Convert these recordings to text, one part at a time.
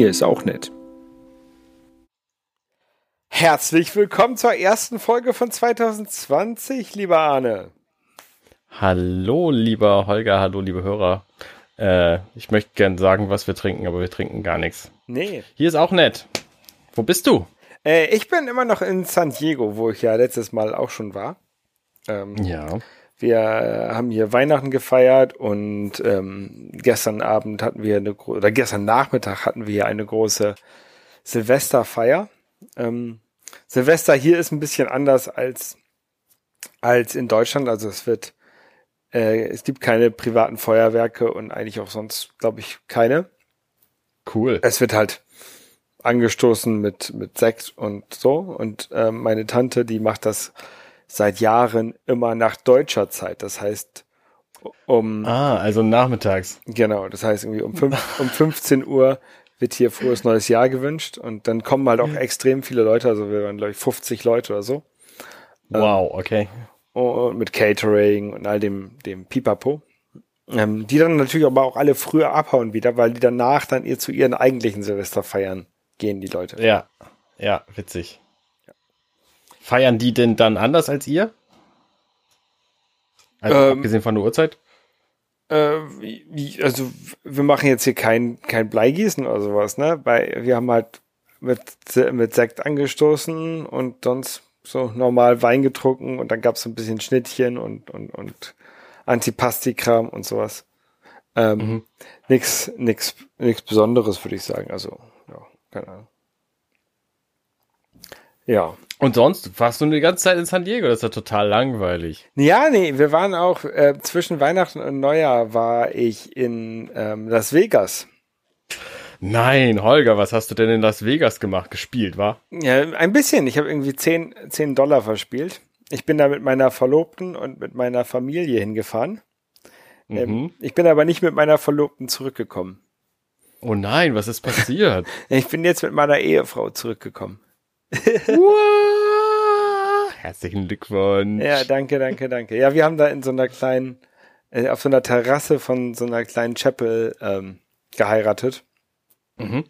Hier ist auch nett. Herzlich willkommen zur ersten Folge von 2020, lieber Arne. Hallo, lieber Holger, hallo, liebe Hörer. Äh, ich möchte gern sagen, was wir trinken, aber wir trinken gar nichts. Nee. Hier ist auch nett. Wo bist du? Äh, ich bin immer noch in San Diego, wo ich ja letztes Mal auch schon war. Ähm, ja. Wir haben hier Weihnachten gefeiert und ähm, gestern Abend hatten wir eine oder gestern Nachmittag hatten wir hier eine große Silvesterfeier. Ähm, Silvester hier ist ein bisschen anders als als in Deutschland. Also es wird äh, es gibt keine privaten Feuerwerke und eigentlich auch sonst glaube ich keine. Cool. Es wird halt angestoßen mit mit Sekt und so und äh, meine Tante die macht das seit Jahren immer nach deutscher Zeit. Das heißt, um. Ah, also nachmittags. Genau, das heißt irgendwie um, fünf, um 15 Uhr wird hier frohes neues Jahr gewünscht und dann kommen halt auch extrem viele Leute, also wir waren glaube ich 50 Leute oder so. Wow, okay. Und mit Catering und all dem, dem Pipapo. Ähm, die dann natürlich aber auch alle früher abhauen wieder, weil die danach dann ihr zu ihren eigentlichen Silvesterfeiern gehen, die Leute. Ja, ja, witzig. Feiern die denn dann anders als ihr? Also ähm, abgesehen von der Uhrzeit? Äh, also wir machen jetzt hier kein, kein Bleigießen oder sowas, ne? Weil wir haben halt mit, mit Sekt angestoßen und sonst so normal Wein getrunken und dann gab's so ein bisschen Schnittchen und, und, und Antipasti-Kram und sowas. Ähm, mhm. Nix, nix, nix Besonderes, würde ich sagen. Also, ja, keine Ahnung. Ja. Und sonst warst du die ganze Zeit in San Diego, das ist ja total langweilig. Ja, nee, wir waren auch äh, zwischen Weihnachten und Neujahr war ich in ähm, Las Vegas. Nein, Holger, was hast du denn in Las Vegas gemacht, gespielt, war? Ja, ein bisschen. Ich habe irgendwie 10, 10 Dollar verspielt. Ich bin da mit meiner Verlobten und mit meiner Familie hingefahren. Ähm, mhm. Ähm, ich bin aber nicht mit meiner Verlobten zurückgekommen. Oh nein, was ist passiert? ich bin jetzt mit meiner Ehefrau zurückgekommen. Herzlichen Glückwunsch. Ja, danke, danke, danke. Ja, wir haben da in so einer kleinen, äh, auf so einer Terrasse von so einer kleinen Chapel ähm, geheiratet. Mhm.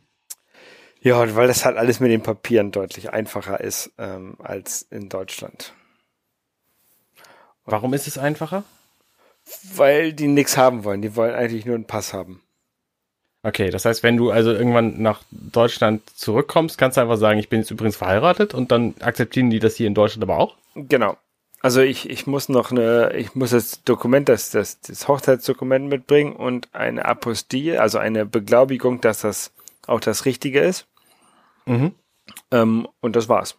Ja, weil das halt alles mit den Papieren deutlich einfacher ist ähm, als in Deutschland. Und Warum ist es einfacher? Weil die nichts haben wollen. Die wollen eigentlich nur einen Pass haben. Okay, das heißt, wenn du also irgendwann nach Deutschland zurückkommst, kannst du einfach sagen, ich bin jetzt übrigens verheiratet und dann akzeptieren die das hier in Deutschland aber auch? Genau. Also ich, ich muss noch eine, ich muss das Dokument, das, das, das Hochzeitsdokument mitbringen und eine Apostille, also eine Beglaubigung, dass das auch das Richtige ist. Mhm. Ähm, und das war's.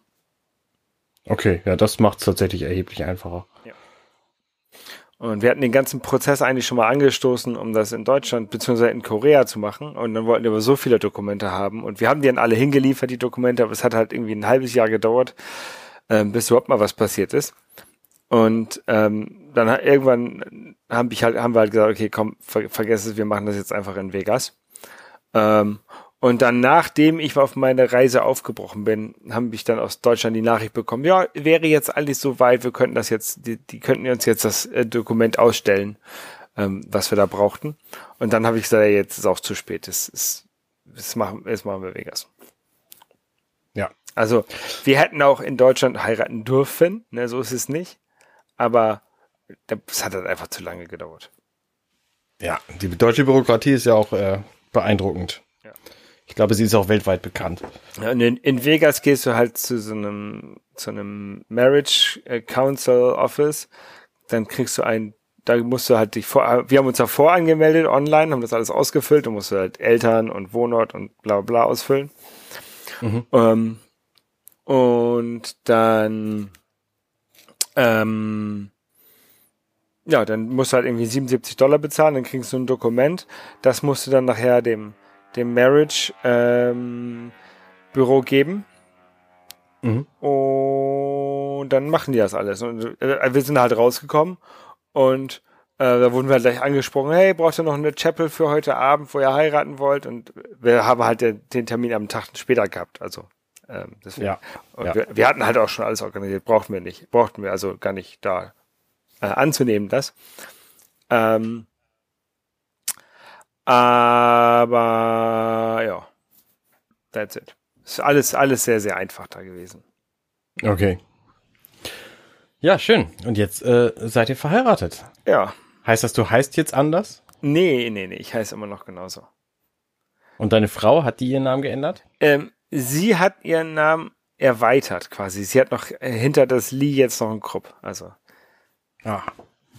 Okay, ja, das macht es tatsächlich erheblich einfacher. Und wir hatten den ganzen Prozess eigentlich schon mal angestoßen, um das in Deutschland bzw. in Korea zu machen. Und dann wollten wir aber so viele Dokumente haben. Und wir haben die dann alle hingeliefert, die Dokumente, aber es hat halt irgendwie ein halbes Jahr gedauert, ähm, bis überhaupt mal was passiert ist. Und ähm, dann irgendwann haben, ich halt, haben wir halt gesagt, okay, komm, ver vergesst es, wir machen das jetzt einfach in Vegas. Ähm, und dann, nachdem ich auf meine Reise aufgebrochen bin, haben ich dann aus Deutschland die Nachricht bekommen, ja, wäre jetzt alles so weit, wir könnten das jetzt, die, die könnten uns jetzt das äh, Dokument ausstellen, ähm, was wir da brauchten. Und dann habe ich gesagt, ja, jetzt ist auch zu spät, das ist, das machen, jetzt machen wir Vegas. Ja. Also, wir hätten auch in Deutschland heiraten dürfen, ne, so ist es nicht. Aber das hat halt einfach zu lange gedauert. Ja, die deutsche Bürokratie ist ja auch äh, beeindruckend. Ich glaube, sie ist auch weltweit bekannt. Ja, in, in, Vegas gehst du halt zu so einem, zu einem Marriage äh, Council Office. Dann kriegst du ein, da musst du halt dich vor, wir haben uns davor angemeldet online, haben das alles ausgefüllt. Du musst halt Eltern und Wohnort und bla bla ausfüllen. Mhm. Ähm, und dann, ähm, ja, dann musst du halt irgendwie 77 Dollar bezahlen, dann kriegst du ein Dokument. Das musst du dann nachher dem dem Marriage ähm, Büro geben. Mhm. Und dann machen die das alles. Und äh, wir sind halt rausgekommen und äh, da wurden wir halt gleich angesprochen, hey, braucht ihr noch eine Chapel für heute Abend, wo ihr heiraten wollt? Und wir haben halt den, den Termin am Tag später gehabt. Also ähm, deswegen. Ja, ja. Wir, wir, hatten halt auch schon alles organisiert, brauchten wir nicht. Brauchten wir also gar nicht da äh, anzunehmen, das. Ähm, aber ja. That's it. Ist alles, alles sehr, sehr einfach da gewesen. Okay. Ja, schön. Und jetzt äh, seid ihr verheiratet. Ja. Heißt das, du heißt jetzt anders? Nee, nee, nee, ich heiße immer noch genauso. Und deine Frau, hat die ihren Namen geändert? Ähm, sie hat ihren Namen erweitert quasi. Sie hat noch äh, hinter das Lee jetzt noch ein Krupp. Also. Ah.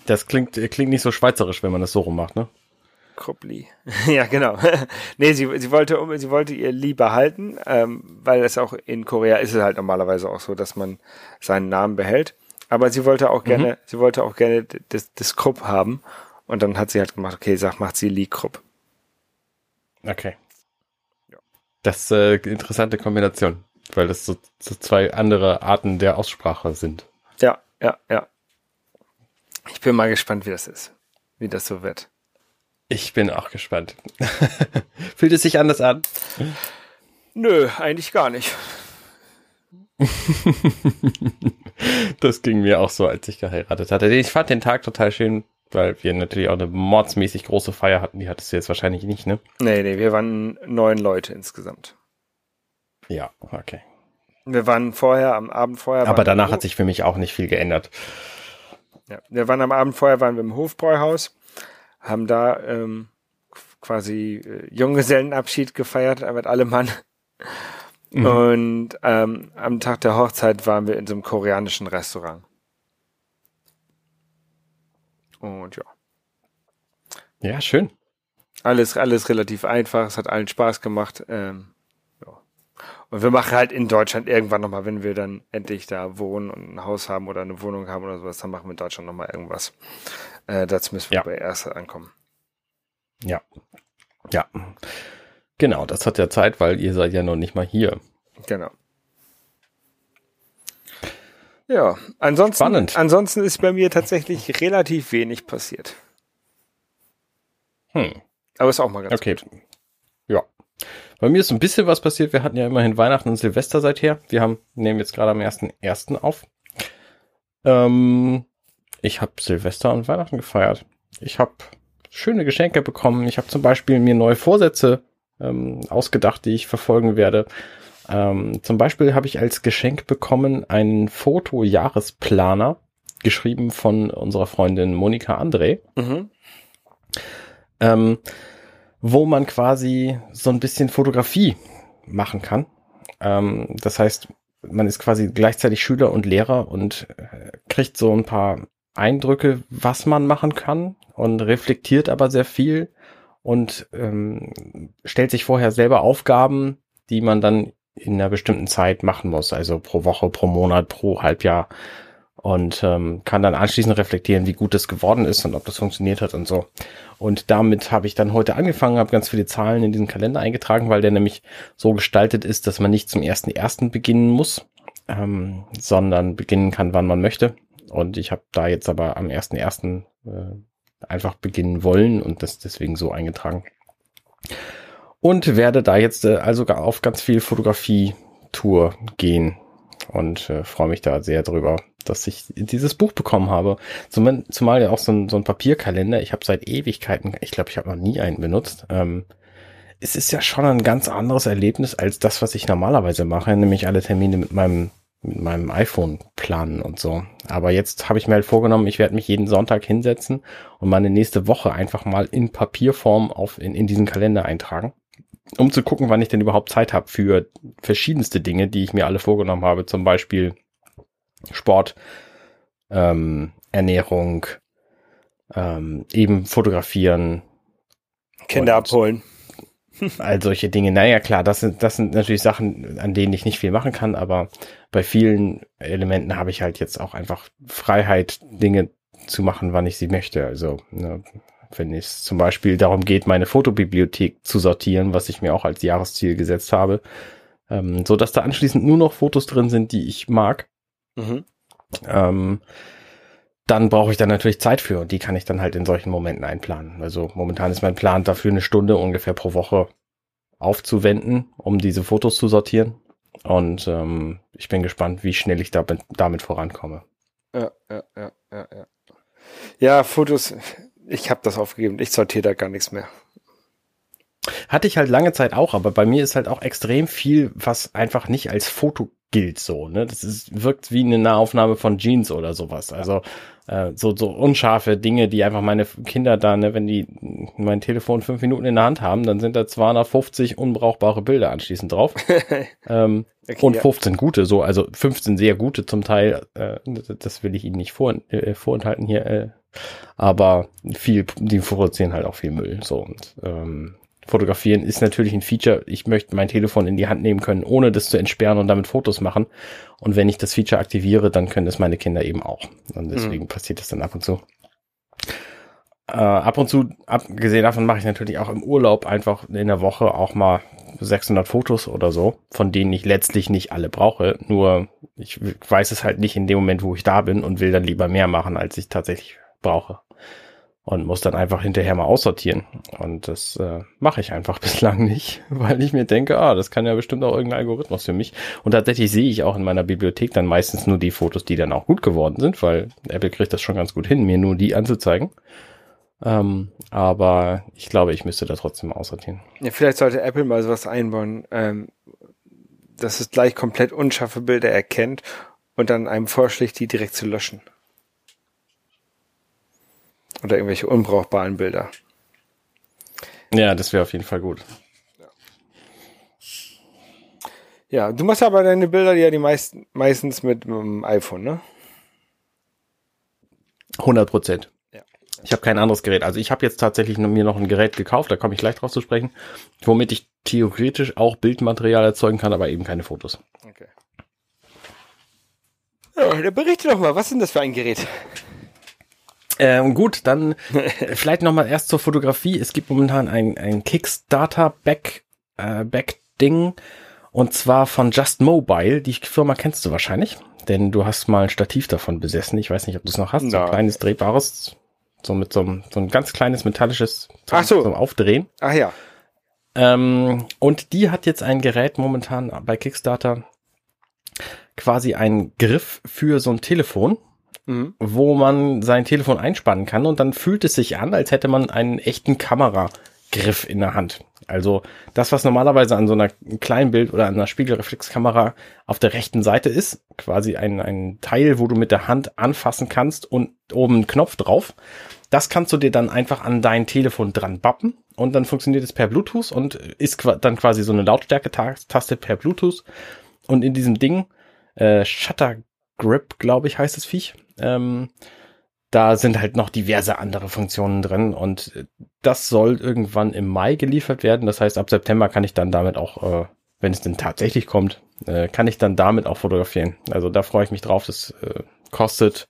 Das klingt, klingt nicht so schweizerisch, wenn man das so rum macht, ne? Kruppli. ja, genau. nee, sie, sie wollte sie wollte ihr Lee behalten, ähm, weil es auch in Korea ist es halt normalerweise auch so, dass man seinen Namen behält. Aber sie wollte auch gerne, mhm. sie wollte auch gerne das, das Krupp haben. Und dann hat sie halt gemacht, okay, sag, macht sie Lee Krupp. Okay. Ja. Das ist äh, interessante Kombination, weil das so, so zwei andere Arten der Aussprache sind. Ja, ja, ja. Ich bin mal gespannt, wie das ist. Wie das so wird. Ich bin auch gespannt. Fühlt es sich anders an? Nö, eigentlich gar nicht. das ging mir auch so, als ich geheiratet hatte. Ich fand den Tag total schön, weil wir natürlich auch eine mordsmäßig große Feier hatten. Die hattest du jetzt wahrscheinlich nicht, ne? Nee, nee, wir waren neun Leute insgesamt. Ja, okay. Wir waren vorher, am Abend vorher. Aber danach hat sich für mich auch nicht viel geändert. Ja, wir waren am Abend vorher, waren wir im Hofbräuhaus haben da ähm, quasi äh, Junggesellenabschied gefeiert mit allem Mann. Mhm. Und ähm, am Tag der Hochzeit waren wir in so einem koreanischen Restaurant. Und ja. Ja, schön. Alles, alles relativ einfach. Es hat allen Spaß gemacht. Ähm. Und wir machen halt in Deutschland irgendwann nochmal, wenn wir dann endlich da wohnen und ein Haus haben oder eine Wohnung haben oder sowas, dann machen wir in Deutschland nochmal irgendwas. Äh, dazu müssen wir ja. bei Erste ankommen. Ja. Ja. Genau, das hat ja Zeit, weil ihr seid ja noch nicht mal hier. Genau. Ja, ansonsten, Spannend. ansonsten ist bei mir tatsächlich relativ wenig passiert. Hm. Aber ist auch mal ganz okay. Gut. Ja. Bei mir ist ein bisschen was passiert. Wir hatten ja immerhin Weihnachten und Silvester seither. Wir haben, nehmen jetzt gerade am 1.1. auf. Ähm, ich habe Silvester und Weihnachten gefeiert. Ich habe schöne Geschenke bekommen. Ich habe zum Beispiel mir neue Vorsätze ähm, ausgedacht, die ich verfolgen werde. Ähm, zum Beispiel habe ich als Geschenk bekommen einen Foto-Jahresplaner, geschrieben von unserer Freundin Monika André. Mhm. Ähm, wo man quasi so ein bisschen Fotografie machen kann. Ähm, das heißt, man ist quasi gleichzeitig Schüler und Lehrer und äh, kriegt so ein paar Eindrücke, was man machen kann und reflektiert aber sehr viel und ähm, stellt sich vorher selber Aufgaben, die man dann in einer bestimmten Zeit machen muss, also pro Woche, pro Monat, pro Halbjahr und ähm, kann dann anschließend reflektieren, wie gut das geworden ist und ob das funktioniert hat und so. Und damit habe ich dann heute angefangen, habe ganz viele Zahlen in diesen Kalender eingetragen, weil der nämlich so gestaltet ist, dass man nicht zum ersten ersten beginnen muss, ähm, sondern beginnen kann, wann man möchte. Und ich habe da jetzt aber am 1.1. Äh, einfach beginnen wollen und das deswegen so eingetragen. Und werde da jetzt äh, also auf ganz viel Fotografie-Tour gehen und äh, freue mich da sehr drüber, dass ich dieses Buch bekommen habe. Zumal, zumal ja auch so ein, so ein Papierkalender. Ich habe seit Ewigkeiten, ich glaube, ich habe noch nie einen benutzt. Ähm, es ist ja schon ein ganz anderes Erlebnis als das, was ich normalerweise mache, nämlich alle Termine mit meinem mit meinem iPhone planen und so. Aber jetzt habe ich mir halt vorgenommen, ich werde mich jeden Sonntag hinsetzen und meine nächste Woche einfach mal in Papierform auf in, in diesen Kalender eintragen, um zu gucken, wann ich denn überhaupt Zeit habe für verschiedenste Dinge, die ich mir alle vorgenommen habe. Zum Beispiel Sport, ähm, Ernährung, ähm, eben fotografieren. Kinder abholen all solche Dinge. Naja, klar, das sind, das sind natürlich Sachen, an denen ich nicht viel machen kann, aber bei vielen Elementen habe ich halt jetzt auch einfach Freiheit, Dinge zu machen, wann ich sie möchte. Also, ne, wenn es zum Beispiel darum geht, meine Fotobibliothek zu sortieren, was ich mir auch als Jahresziel gesetzt habe, ähm, so dass da anschließend nur noch Fotos drin sind, die ich mag. Mhm. Ähm, dann brauche ich dann natürlich Zeit für und die kann ich dann halt in solchen Momenten einplanen. Also momentan ist mein Plan dafür eine Stunde ungefähr pro Woche aufzuwenden, um diese Fotos zu sortieren. Und ähm, ich bin gespannt, wie schnell ich damit, damit vorankomme. Ja, ja, ja, ja, ja. Ja, Fotos, ich habe das aufgegeben. Ich sortiere da gar nichts mehr. Hatte ich halt lange Zeit auch, aber bei mir ist halt auch extrem viel, was einfach nicht als Foto gilt so, ne? Das ist, wirkt wie eine Nahaufnahme von Jeans oder sowas. Also äh, so, so unscharfe Dinge, die einfach meine Kinder da, ne, wenn die mein Telefon fünf Minuten in der Hand haben, dann sind da 250 unbrauchbare Bilder anschließend drauf. ähm, okay, und 15 ja. gute, so, also 15 sehr gute zum Teil, äh, das will ich Ihnen nicht vor, äh, vorenthalten hier, äh, aber viel, die produzieren halt auch viel Müll, so und ähm, Fotografieren ist natürlich ein Feature. Ich möchte mein Telefon in die Hand nehmen können, ohne das zu entsperren und damit Fotos machen. Und wenn ich das Feature aktiviere, dann können das meine Kinder eben auch. Und deswegen mhm. passiert das dann ab und zu. Äh, ab und zu, abgesehen davon, mache ich natürlich auch im Urlaub einfach in der Woche auch mal 600 Fotos oder so, von denen ich letztlich nicht alle brauche. Nur ich weiß es halt nicht in dem Moment, wo ich da bin und will dann lieber mehr machen, als ich tatsächlich brauche und muss dann einfach hinterher mal aussortieren. Und das äh, mache ich einfach bislang nicht, weil ich mir denke, ah, das kann ja bestimmt auch irgendein Algorithmus für mich. Und tatsächlich sehe ich auch in meiner Bibliothek dann meistens nur die Fotos, die dann auch gut geworden sind, weil Apple kriegt das schon ganz gut hin, mir nur die anzuzeigen. Ähm, aber ich glaube, ich müsste da trotzdem aussortieren. Ja, vielleicht sollte Apple mal sowas einbauen, ähm, dass es gleich komplett unscharfe Bilder erkennt und dann einem vorschlägt, die direkt zu löschen. Oder irgendwelche unbrauchbaren Bilder. Ja, das wäre auf jeden Fall gut. Ja. du machst aber deine Bilder ja die meisten, meistens mit, mit dem iPhone, ne? 100 Prozent. Ja. Ich habe kein anderes Gerät. Also ich habe jetzt tatsächlich mir noch ein Gerät gekauft, da komme ich gleich drauf zu sprechen, womit ich theoretisch auch Bildmaterial erzeugen kann, aber eben keine Fotos. Okay. Ja, dann berichte doch mal, was ist denn das für ein Gerät? Ähm, gut, dann vielleicht nochmal erst zur Fotografie. Es gibt momentan ein, ein Kickstarter-Back, äh, Back-Ding und zwar von Just Mobile. Die Firma kennst du wahrscheinlich, denn du hast mal ein Stativ davon besessen. Ich weiß nicht, ob du es noch hast. So ein kleines drehbares, so mit so einem, so ein ganz kleines metallisches zum, Ach so. zum Aufdrehen. Ach ja. Ähm, und die hat jetzt ein Gerät momentan bei Kickstarter quasi ein Griff für so ein Telefon mhm. wo man sein Telefon einspannen kann und dann fühlt es sich an, als hätte man einen echten Kameragriff in der Hand. Also das, was normalerweise an so einer Kleinbild- oder an einer Spiegelreflexkamera auf der rechten Seite ist, quasi ein, ein Teil, wo du mit der Hand anfassen kannst und oben einen Knopf drauf. Das kannst du dir dann einfach an dein Telefon dran bappen und dann funktioniert es per Bluetooth und ist dann quasi so eine Lautstärke-Taste per Bluetooth. Und in diesem Ding, äh, Shutter Grip, glaube ich, heißt das Viech, ähm, da sind halt noch diverse andere Funktionen drin und das soll irgendwann im Mai geliefert werden. Das heißt, ab September kann ich dann damit auch, äh, wenn es denn tatsächlich kommt, äh, kann ich dann damit auch fotografieren. Also da freue ich mich drauf. Das äh, kostet,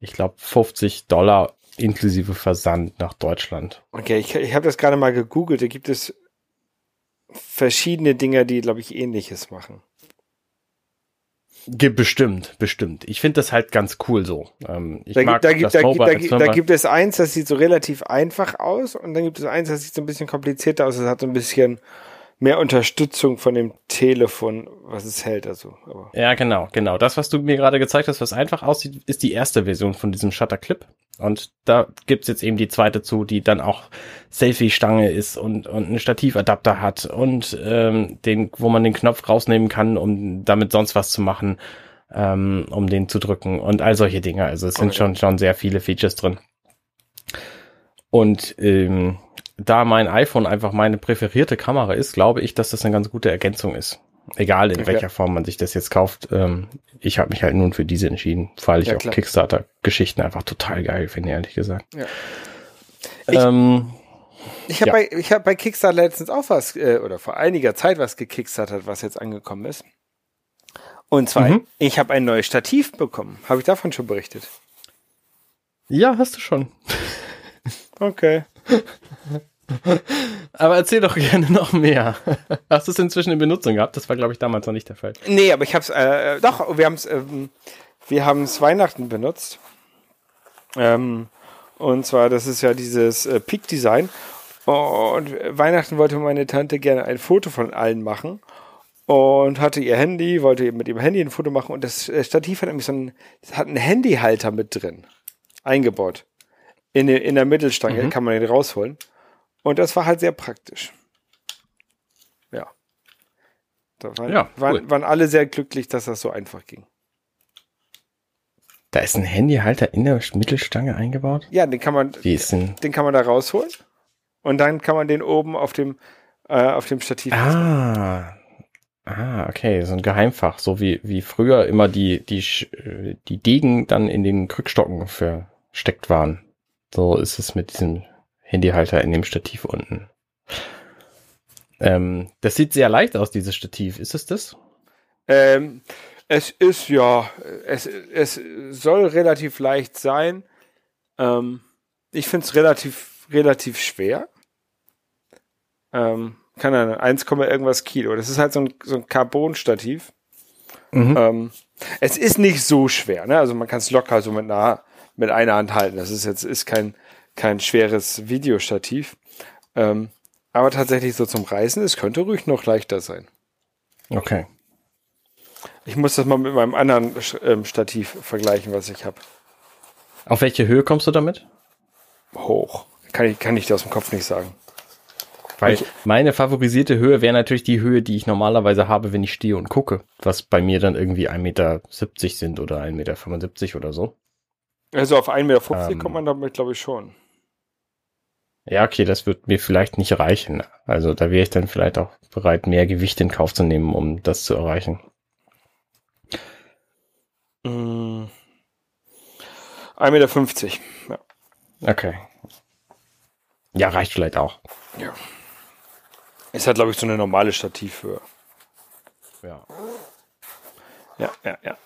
ich glaube, 50 Dollar inklusive Versand nach Deutschland. Okay, ich, ich habe das gerade mal gegoogelt. Da gibt es verschiedene Dinger, die, glaube ich, ähnliches machen. Bestimmt, bestimmt. Ich finde das halt ganz cool so. Ähm, ich da, mag da, das da, da, da, gibt es eins, das sieht so relativ einfach aus und dann gibt es eins, das sieht so ein bisschen komplizierter aus. Das hat so ein bisschen mehr Unterstützung von dem Telefon, was es hält. Also, aber. Ja, genau, genau. Das, was du mir gerade gezeigt hast, was einfach aussieht, ist die erste Version von diesem Shutter Clip. Und da gibt's jetzt eben die zweite zu, die dann auch Selfie-Stange ist und, und einen Stativadapter hat und ähm, den, wo man den Knopf rausnehmen kann, um damit sonst was zu machen, ähm, um den zu drücken und all solche Dinge. Also es sind okay. schon, schon sehr viele Features drin. Und ähm, da mein iPhone einfach meine präferierte Kamera ist, glaube ich, dass das eine ganz gute Ergänzung ist. Egal in okay. welcher Form man sich das jetzt kauft. Ähm, ich habe mich halt nun für diese entschieden, weil ich ja, auch Kickstarter-Geschichten einfach total geil finde, ehrlich gesagt. Ja. Ich, ähm, ich habe ja. bei, ich hab bei Kickstarter letztens auch was, äh, oder vor einiger Zeit was gekickstartet, was jetzt angekommen ist. Und zwar, mhm. ich habe ein neues Stativ bekommen. Habe ich davon schon berichtet? Ja, hast du schon. Okay. Aber erzähl doch gerne noch mehr. Hast du es inzwischen in Benutzung gehabt? Das war, glaube ich, damals noch nicht der Fall. Nee, aber ich habe es, äh, doch, wir haben es, ähm, wir haben es Weihnachten benutzt. Ähm, und zwar, das ist ja dieses äh, Peak Design. Und Weihnachten wollte meine Tante gerne ein Foto von allen machen. Und hatte ihr Handy, wollte mit ihrem Handy ein Foto machen. Und das äh, Stativ hat nämlich so einen, hat einen Handyhalter mit drin. Eingebaut in, in der Mittelstange, mhm. kann man den rausholen. Und das war halt sehr praktisch. Da waren, Ja, cool. waren, waren alle sehr glücklich, dass das so einfach ging. Da ist ein Handyhalter in der Mittelstange eingebaut. Ja, den kann man, Wie ist denn? den kann man da rausholen und dann kann man den oben auf dem äh, auf dem Stativ. Ah. Ah, okay, so ein Geheimfach, so wie, wie früher immer die, die, äh, die Degen dann in den Krückstocken versteckt waren. So ist es mit diesem Handyhalter in dem Stativ unten. Ähm, das sieht sehr leicht aus, dieses Stativ. Ist es das? Ähm, es ist ja, es, es soll relativ leicht sein. Ähm, ich finde es relativ, relativ schwer. Ähm, kann er 1, irgendwas Kilo. Das ist halt so ein, so ein Carbon-Stativ. Mhm. Ähm, es ist nicht so schwer, ne? Also man kann es locker so mit einer, mit einer Hand halten. Das ist jetzt ist kein, kein schweres Videostativ. Ähm, aber tatsächlich so zum Reißen, es könnte ruhig noch leichter sein. Okay. Ich muss das mal mit meinem anderen ähm, Stativ vergleichen, was ich habe. Auf welche Höhe kommst du damit? Hoch. Kann ich, kann ich dir aus dem Kopf nicht sagen. Weil meine favorisierte Höhe wäre natürlich die Höhe, die ich normalerweise habe, wenn ich stehe und gucke. Was bei mir dann irgendwie 1,70 Meter sind oder 1,75 Meter oder so. Also auf 1,50 Meter Ähm. kommt man damit, glaube ich, schon. Ja, okay, das wird mir vielleicht nicht reichen. Also da wäre ich dann vielleicht auch bereit, mehr Gewicht in Kauf zu nehmen, um das zu erreichen. Mm. 1,50 Meter. Ja. Okay. Ja, reicht vielleicht auch. ja. Ist halt, glaube ich, so eine normale Stativhöhe. Ja. Ja, ja, ja.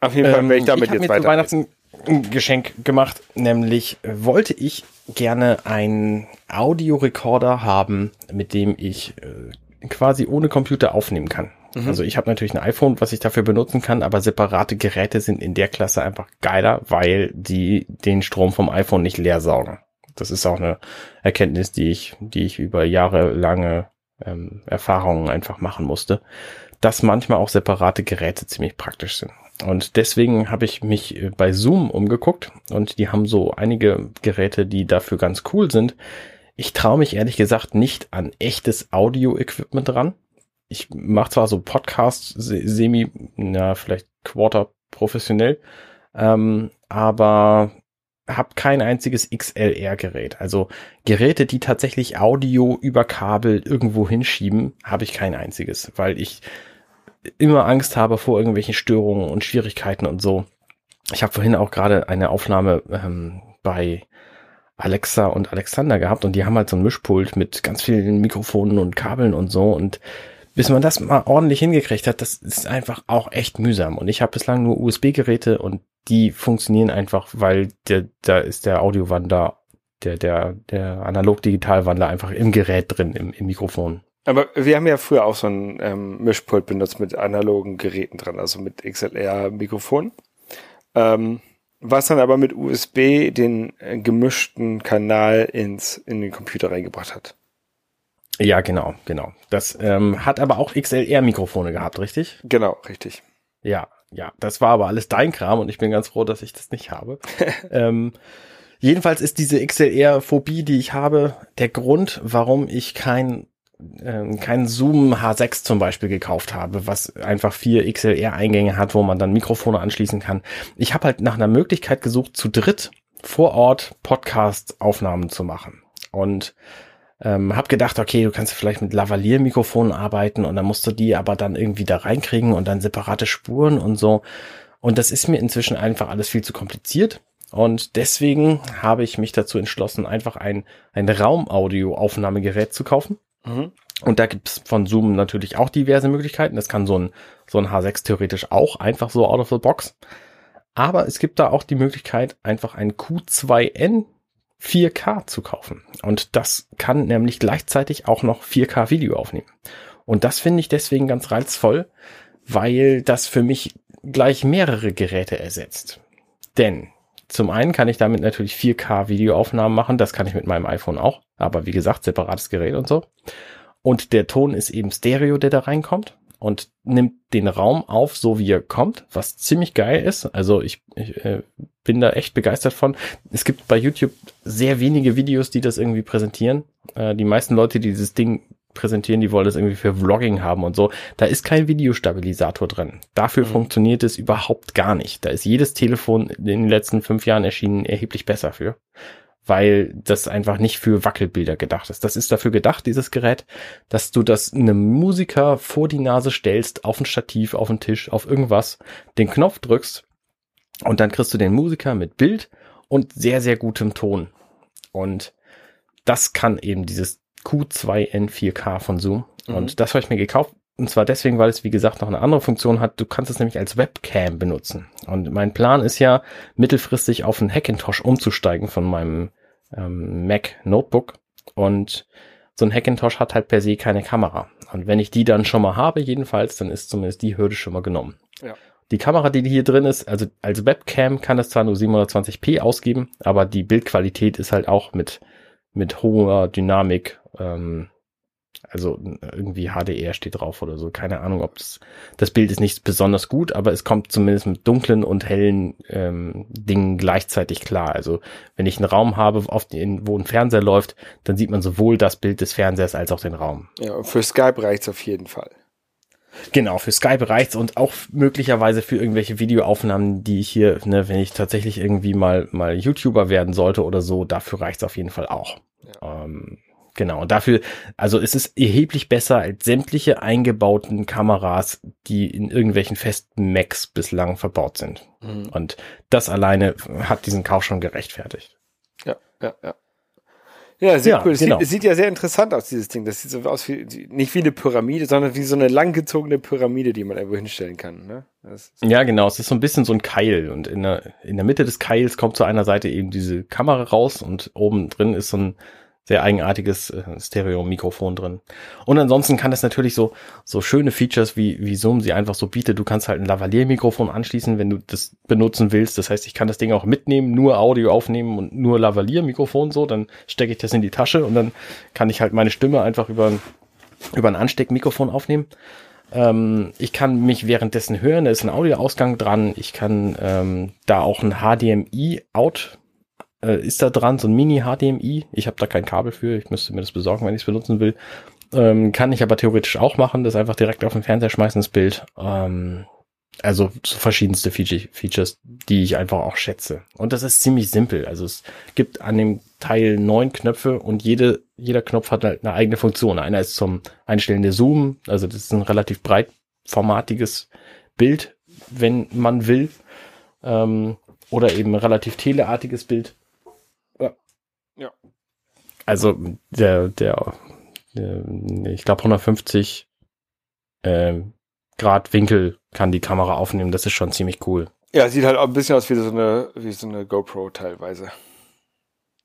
Auf jeden Fall Ähm, werde ich damit hab jetzt mir weiter. zu Weihnachten ein Geschenk gemacht, nämlich wollte ich gerne einen Audiorekorder haben, mit dem ich äh, quasi ohne Computer aufnehmen kann. Also ich habe natürlich ein iPhone, was ich dafür benutzen kann, aber separate Geräte sind in der Klasse einfach geiler, weil die den Strom vom iPhone nicht leer saugen. Das ist auch eine Erkenntnis, die ich, die ich über jahrelange ähm, Erfahrungen einfach machen musste, dass manchmal auch separate Geräte ziemlich praktisch sind. Und deswegen habe ich mich äh, bei Zoom umgeguckt und die haben so einige Geräte, die dafür ganz cool sind. Ich traue mich ehrlich gesagt nicht an echtes Audio-Equipment ran. Ich mache zwar so Podcasts se- semi, na vielleicht Quarter professionell, ähm, aber habe kein einziges XLR-Gerät. Also Geräte, die tatsächlich Audio über Kabel irgendwo hinschieben, habe ich kein einziges, weil ich immer Angst habe vor irgendwelchen Störungen und Schwierigkeiten und so. Ich habe vorhin auch gerade eine Aufnahme ähm, bei Alexa und Alexander gehabt und die haben halt so ein Mischpult mit ganz vielen Mikrofonen und Kabeln und so und bis man das mal ordentlich hingekriegt hat, das ist einfach auch echt mühsam. Und ich habe bislang nur USB-Geräte und die funktionieren einfach, weil der, da ist der Audiowandler, der, der, der Analog-Digital-Wandler einfach im Gerät drin, im, im Mikrofon. Aber wir haben ja früher auch so ein ähm, Mischpult benutzt mit analogen Geräten dran, also mit XLR-Mikrofon. Ähm, was dann aber mit USB den äh, gemischten Kanal ins, in den Computer reingebracht hat. Ja, genau, genau. Das ähm, hat aber auch XLR-Mikrofone gehabt, richtig? Genau, richtig. Ja, ja. Das war aber alles dein Kram und ich bin ganz froh, dass ich das nicht habe. ähm, jedenfalls ist diese XLR-Phobie, die ich habe, der Grund, warum ich kein ähm, kein Zoom H6 zum Beispiel gekauft habe, was einfach vier XLR-Eingänge hat, wo man dann Mikrofone anschließen kann. Ich habe halt nach einer Möglichkeit gesucht, zu dritt vor Ort Podcast-Aufnahmen zu machen. Und ähm, hab gedacht, okay, du kannst vielleicht mit Lavalier-Mikrofonen arbeiten und dann musst du die aber dann irgendwie da reinkriegen und dann separate Spuren und so. Und das ist mir inzwischen einfach alles viel zu kompliziert. Und deswegen habe ich mich dazu entschlossen, einfach ein, ein Raumaudio-Aufnahmegerät zu kaufen. Mhm. Und da gibt's von Zoom natürlich auch diverse Möglichkeiten. Das kann so ein, so ein H6 theoretisch auch einfach so out of the box. Aber es gibt da auch die Möglichkeit, einfach ein Q2N 4K zu kaufen. Und das kann nämlich gleichzeitig auch noch 4K Video aufnehmen. Und das finde ich deswegen ganz reizvoll, weil das für mich gleich mehrere Geräte ersetzt. Denn zum einen kann ich damit natürlich 4K Videoaufnahmen machen, das kann ich mit meinem iPhone auch, aber wie gesagt, separates Gerät und so. Und der Ton ist eben Stereo, der da reinkommt und nimmt den Raum auf, so wie er kommt, was ziemlich geil ist. Also ich, ich äh, bin da echt begeistert von. Es gibt bei YouTube sehr wenige Videos, die das irgendwie präsentieren. Äh, die meisten Leute, die dieses Ding präsentieren, die wollen das irgendwie für Vlogging haben und so. Da ist kein Videostabilisator drin. Dafür mhm. funktioniert es überhaupt gar nicht. Da ist jedes Telefon in den letzten fünf Jahren erschienen erheblich besser für weil das einfach nicht für Wackelbilder gedacht ist. Das ist dafür gedacht, dieses Gerät, dass du das einem Musiker vor die Nase stellst, auf ein Stativ, auf den Tisch, auf irgendwas, den Knopf drückst und dann kriegst du den Musiker mit Bild und sehr, sehr gutem Ton. Und das kann eben dieses Q2N4K von Zoom. Mhm. Und das habe ich mir gekauft. Und zwar deswegen, weil es, wie gesagt, noch eine andere Funktion hat. Du kannst es nämlich als Webcam benutzen. Und mein Plan ist ja, mittelfristig auf einen Hackintosh umzusteigen von meinem ähm, Mac Notebook. Und so ein Hackintosh hat halt per se keine Kamera. Und wenn ich die dann schon mal habe, jedenfalls, dann ist zumindest die Hürde schon mal genommen. Ja. Die Kamera, die hier drin ist, also als Webcam kann es zwar nur 720p ausgeben, aber die Bildqualität ist halt auch mit, mit hoher Dynamik, ähm, also irgendwie HDR steht drauf oder so. Keine Ahnung, ob das, das Bild ist nicht besonders gut, aber es kommt zumindest mit dunklen und hellen ähm, Dingen gleichzeitig klar. Also wenn ich einen Raum habe, auf den, wo ein Fernseher läuft, dann sieht man sowohl das Bild des Fernsehers als auch den Raum. Ja, für Skype reicht's auf jeden Fall. Genau, für Skype reicht's und auch möglicherweise für irgendwelche Videoaufnahmen, die ich hier, ne, wenn ich tatsächlich irgendwie mal mal YouTuber werden sollte oder so, dafür reicht's auf jeden Fall auch. Ja. Ähm, genau, und dafür, also es ist erheblich besser als sämtliche eingebauten Kameras, die in irgendwelchen festen Macs bislang verbaut sind. Mhm. Und das alleine hat diesen Kauf schon gerechtfertigt. Ja, ja, ja. Ja, sehr ja, cool. Es genau. sieht, sieht, ja sehr interessant aus, dieses Ding. Das sieht so aus wie, nicht wie eine Pyramide, sondern wie so eine langgezogene Pyramide, die man irgendwo hinstellen kann. Ne? ja, genau. Es ist so ein bisschen so ein Keil. Und in der, in der Mitte des Keils kommt zu einer Seite eben diese Kamera raus und oben drin ist so ein, sehr eigenartiges äh, Stereo-Mikrofon drin. Und ansonsten kann es natürlich so, so schöne Features wie, wie Zoom sie einfach so bietet. Du kannst halt ein Lavalier-Mikrofon anschließen, wenn du das benutzen willst. Das heißt, ich kann das Ding auch mitnehmen, nur Audio aufnehmen und nur Lavalier-Mikrofon so. Dann stecke ich das in die Tasche und dann kann ich halt meine Stimme einfach über über ein Ansteckmikrofon aufnehmen. Ähm, ich kann mich währenddessen hören, da ist ein Audioausgang dran. Ich kann ähm, da auch ein HDMI-Out äh, ist da dran, so ein Mini-HDMI. Ich habe da kein Kabel für, ich müsste mir das besorgen, wenn ich es benutzen will. Ähm, kann ich aber theoretisch auch machen, das einfach direkt auf den Fernseher schmeißen, das Bild. Ähm, also so verschiedenste Feature, Features, die ich einfach auch schätze. Und das ist ziemlich simpel. Also es gibt an dem Teil neun Knöpfe und jede, jeder Knopf hat halt eine eigene Funktion. Einer ist zum Einstellen der Zoom, also das ist ein relativ breitformatiges Bild, wenn man will. Ähm, oder eben relativ teleartiges Bild. Ja. Also der, der, der ich glaube 150 äh, Grad Winkel kann die Kamera aufnehmen. Das ist schon ziemlich cool. Ja, sieht halt auch ein bisschen aus wie so eine, wie so eine GoPro teilweise.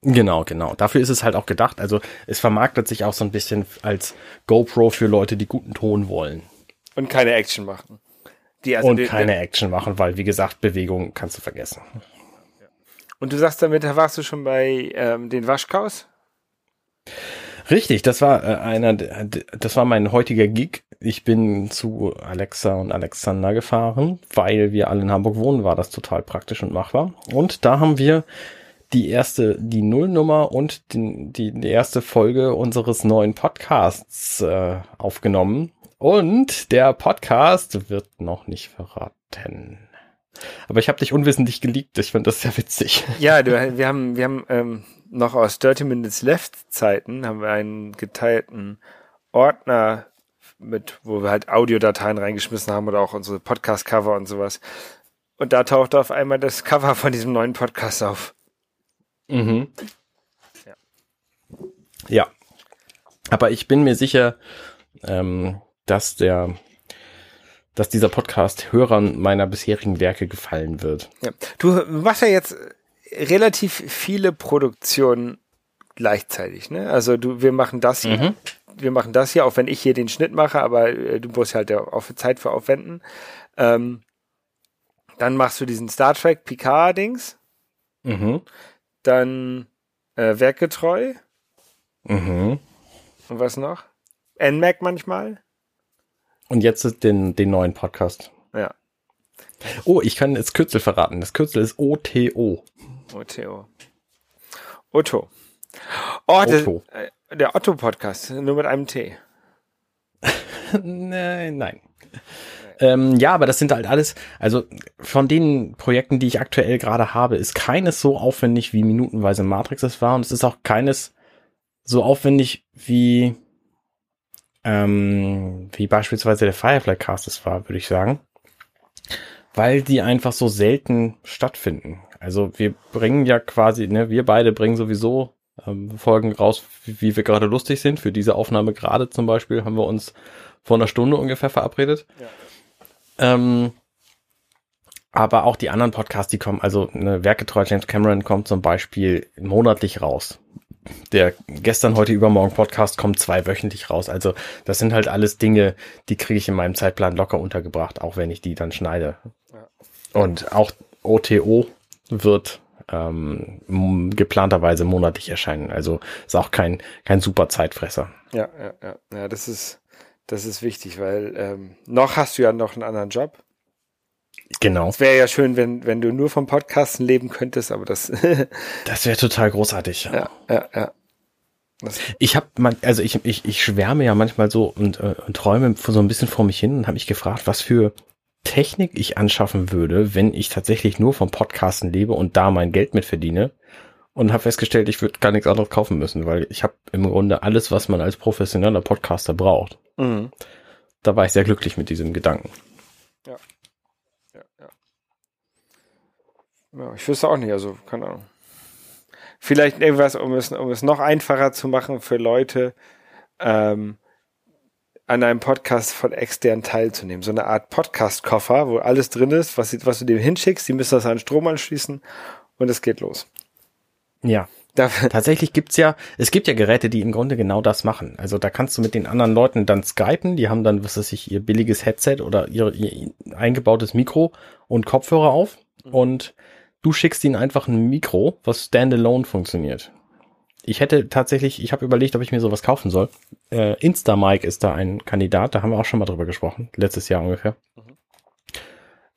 Genau, genau. Dafür ist es halt auch gedacht. Also es vermarktet sich auch so ein bisschen als GoPro für Leute, die guten Ton wollen. Und keine Action machen. Die also und die, keine Action machen, weil wie gesagt, Bewegung kannst du vergessen. Und du sagst damit, da warst du schon bei ähm, den Waschkaus? Richtig, das war äh, einer, das war mein heutiger Gig. Ich bin zu Alexa und Alexander gefahren, weil wir alle in Hamburg wohnen, war das total praktisch und machbar. Und da haben wir die erste, die Nullnummer und die, die, die erste Folge unseres neuen Podcasts äh, aufgenommen. Und der Podcast wird noch nicht verraten. Aber ich habe dich unwissentlich geliebt. Ich fand das sehr witzig. Ja, du, wir haben, wir haben ähm, noch aus Dirty Minutes Left Zeiten haben wir einen geteilten Ordner mit, wo wir halt Audiodateien reingeschmissen haben oder auch unsere Podcast-Cover und sowas. Und da tauchte auf einmal das Cover von diesem neuen Podcast auf. Mhm. Ja. Ja. Aber ich bin mir sicher, ähm, dass der dass dieser Podcast Hörern meiner bisherigen Werke gefallen wird. Ja. Du machst ja jetzt relativ viele Produktionen gleichzeitig, ne? Also du, wir machen das hier, mhm. wir machen das hier, auch wenn ich hier den Schnitt mache, aber äh, du musst halt ja auch Zeit für aufwenden. Ähm, dann machst du diesen Star Trek Picard-Dings. Mhm. Dann äh, Werkgetreu. Mhm. Und was noch? NMAC manchmal. Und jetzt den, den neuen Podcast. Ja. Oh, ich kann das Kürzel verraten. Das Kürzel ist OTO. OTO. Otto. Oh, Otto. Das, äh, der Otto-Podcast, nur mit einem T. nein. nein. Ähm, ja, aber das sind halt alles, also von den Projekten, die ich aktuell gerade habe, ist keines so aufwendig wie minutenweise Matrix es war und es ist auch keines so aufwendig wie ähm, wie beispielsweise der Firefly Cast es war, würde ich sagen, weil die einfach so selten stattfinden. Also wir bringen ja quasi, ne, wir beide bringen sowieso ähm, Folgen raus, wie, wie wir gerade lustig sind. Für diese Aufnahme gerade zum Beispiel haben wir uns vor einer Stunde ungefähr verabredet. Ja. Ähm, aber auch die anderen Podcasts, die kommen, also eine James Cameron kommt zum Beispiel monatlich raus. Der gestern, heute, übermorgen Podcast kommt zweiwöchentlich raus. Also das sind halt alles Dinge, die kriege ich in meinem Zeitplan locker untergebracht, auch wenn ich die dann schneide. Ja. Und auch OTO wird ähm, geplanterweise monatlich erscheinen. Also ist auch kein, kein super Zeitfresser. Ja, ja, ja. Ja, das ist, das ist wichtig, weil ähm, noch hast du ja noch einen anderen Job. Genau. Es wäre ja schön, wenn, wenn du nur vom Podcasten leben könntest, aber das. das wäre total großartig. Ja, ja, ja. Das ich habe man, also ich, ich, ich schwärme ja manchmal so und, äh, und träume so ein bisschen vor mich hin und habe mich gefragt, was für Technik ich anschaffen würde, wenn ich tatsächlich nur vom Podcasten lebe und da mein Geld mit verdiene. Und habe festgestellt, ich würde gar nichts anderes kaufen müssen, weil ich habe im Grunde alles, was man als professioneller Podcaster braucht. Mhm. Da war ich sehr glücklich mit diesem Gedanken. Ja. Ja, ja. Ja ich wüsste auch nicht, also keine Ahnung. Vielleicht irgendwas, um es, um es noch einfacher zu machen für Leute, ähm, an einem Podcast von extern teilzunehmen. So eine Art Podcast-Koffer, wo alles drin ist, was, was du dem hinschickst. Die müssen das an Strom anschließen und es geht los. Ja. Da, Tatsächlich gibt's ja, es gibt ja Geräte, die im Grunde genau das machen. Also da kannst du mit den anderen Leuten dann skypen, die haben dann, was weiß ich, ihr billiges Headset oder ihr, ihr eingebautes Mikro und Kopfhörer auf mhm. und du schickst ihnen einfach ein Mikro, was standalone funktioniert ich hätte tatsächlich, ich habe überlegt, ob ich mir sowas kaufen soll. Äh, Instamike ist da ein Kandidat, da haben wir auch schon mal drüber gesprochen, letztes Jahr ungefähr. Mhm.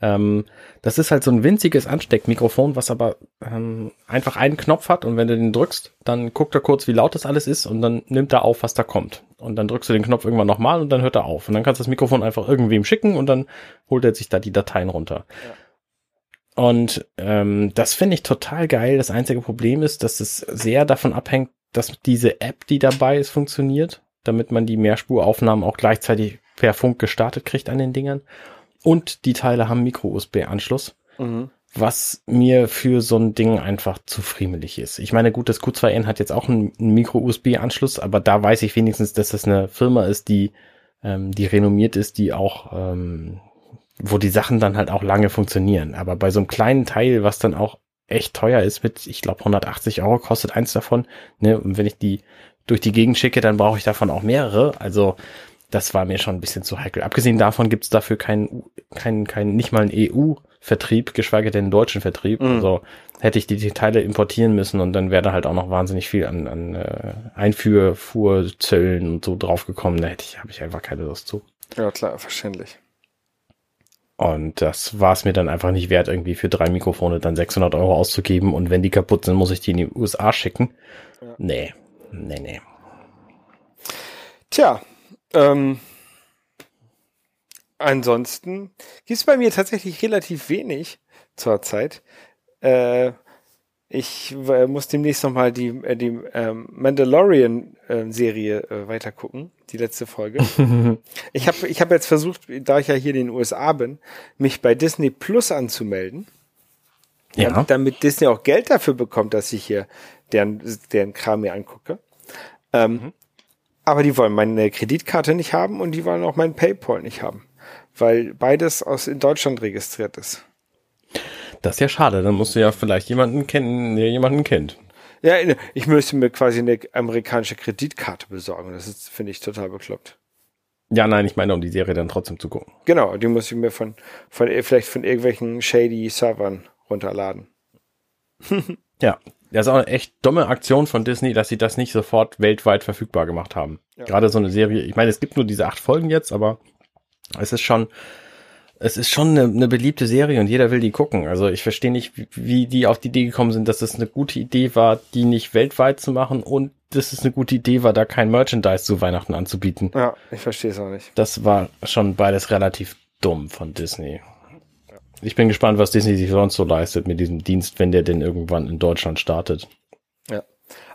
Ähm, das ist halt so ein winziges Ansteckmikrofon, was aber ähm, einfach einen Knopf hat und wenn du den drückst, dann guckt er kurz, wie laut das alles ist und dann nimmt er auf, was da kommt. Und dann drückst du den Knopf irgendwann nochmal und dann hört er auf. Und dann kannst du das Mikrofon einfach irgendwem schicken und dann holt er sich da die Dateien runter. Ja. Und ähm, das finde ich total geil. Das einzige Problem ist, dass es sehr davon abhängt, dass diese App, die dabei ist, funktioniert, damit man die Mehrspuraufnahmen auch gleichzeitig per Funk gestartet kriegt an den Dingern. Und die Teile haben Micro-USB-Anschluss, mhm. was mir für so ein Ding einfach zu friemelig ist. Ich meine, gut, das Q2N hat jetzt auch einen, einen Micro-USB-Anschluss, aber da weiß ich wenigstens, dass das eine Firma ist, die, ähm, die renommiert ist, die auch ähm, wo die Sachen dann halt auch lange funktionieren. Aber bei so einem kleinen Teil, was dann auch echt teuer ist, mit, ich glaube, 180 Euro kostet eins davon, ne, und wenn ich die durch die Gegend schicke, dann brauche ich davon auch mehrere. Also das war mir schon ein bisschen zu heikel. Abgesehen davon gibt's dafür keinen, keinen, keinen, nicht mal einen EU-Vertrieb, geschweige denn einen deutschen Vertrieb. Mhm. Also hätte ich die, die Teile importieren müssen und dann wäre da halt auch noch wahnsinnig viel an, an äh, Einführfuhrzöllen und so draufgekommen. Da hätte ich, habe ich einfach keine Lust zu. Ja, klar, verständlich. Und das war es mir dann einfach nicht wert, irgendwie für drei Mikrofone dann 600 Euro auszugeben. Und wenn die kaputt sind, muss ich die in die USA schicken. Ja. Nee, nee, nee. Tja, ähm, ansonsten gibt es bei mir tatsächlich relativ wenig zurzeit. Äh, ich äh, muss demnächst nochmal die, äh, die ähm, Mandalorian-Serie äh, weitergucken, die letzte Folge. ich habe ich hab jetzt versucht, da ich ja hier in den USA bin, mich bei Disney Plus anzumelden. Ja. Damit, damit Disney auch Geld dafür bekommt, dass ich hier deren, deren Kram mir angucke. Ähm, mhm. Aber die wollen meine Kreditkarte nicht haben und die wollen auch mein PayPal nicht haben. Weil beides aus in Deutschland registriert ist. Das ist ja schade, dann musst du ja vielleicht jemanden kennen, der jemanden kennt. Ja, ich müsste mir quasi eine amerikanische Kreditkarte besorgen. Das ist, finde ich, total bekloppt. Ja, nein, ich meine, um die Serie dann trotzdem zu gucken. Genau, die muss ich mir von, von vielleicht von irgendwelchen shady Servern runterladen. ja, das ist auch eine echt dumme Aktion von Disney, dass sie das nicht sofort weltweit verfügbar gemacht haben. Ja. Gerade so eine Serie, ich meine, es gibt nur diese acht Folgen jetzt, aber es ist schon es ist schon eine, eine beliebte Serie und jeder will die gucken. Also ich verstehe nicht, wie, die auf die Idee gekommen sind, dass es eine gute Idee war, die nicht weltweit zu machen und dass es eine gute Idee war, da kein Merchandise zu Weihnachten anzubieten. Ja, ich verstehe es auch nicht. Das war schon beides relativ dumm von Disney. Ich bin gespannt, was Disney sich sonst so leistet mit diesem Dienst, wenn der denn irgendwann in Deutschland startet. Ja.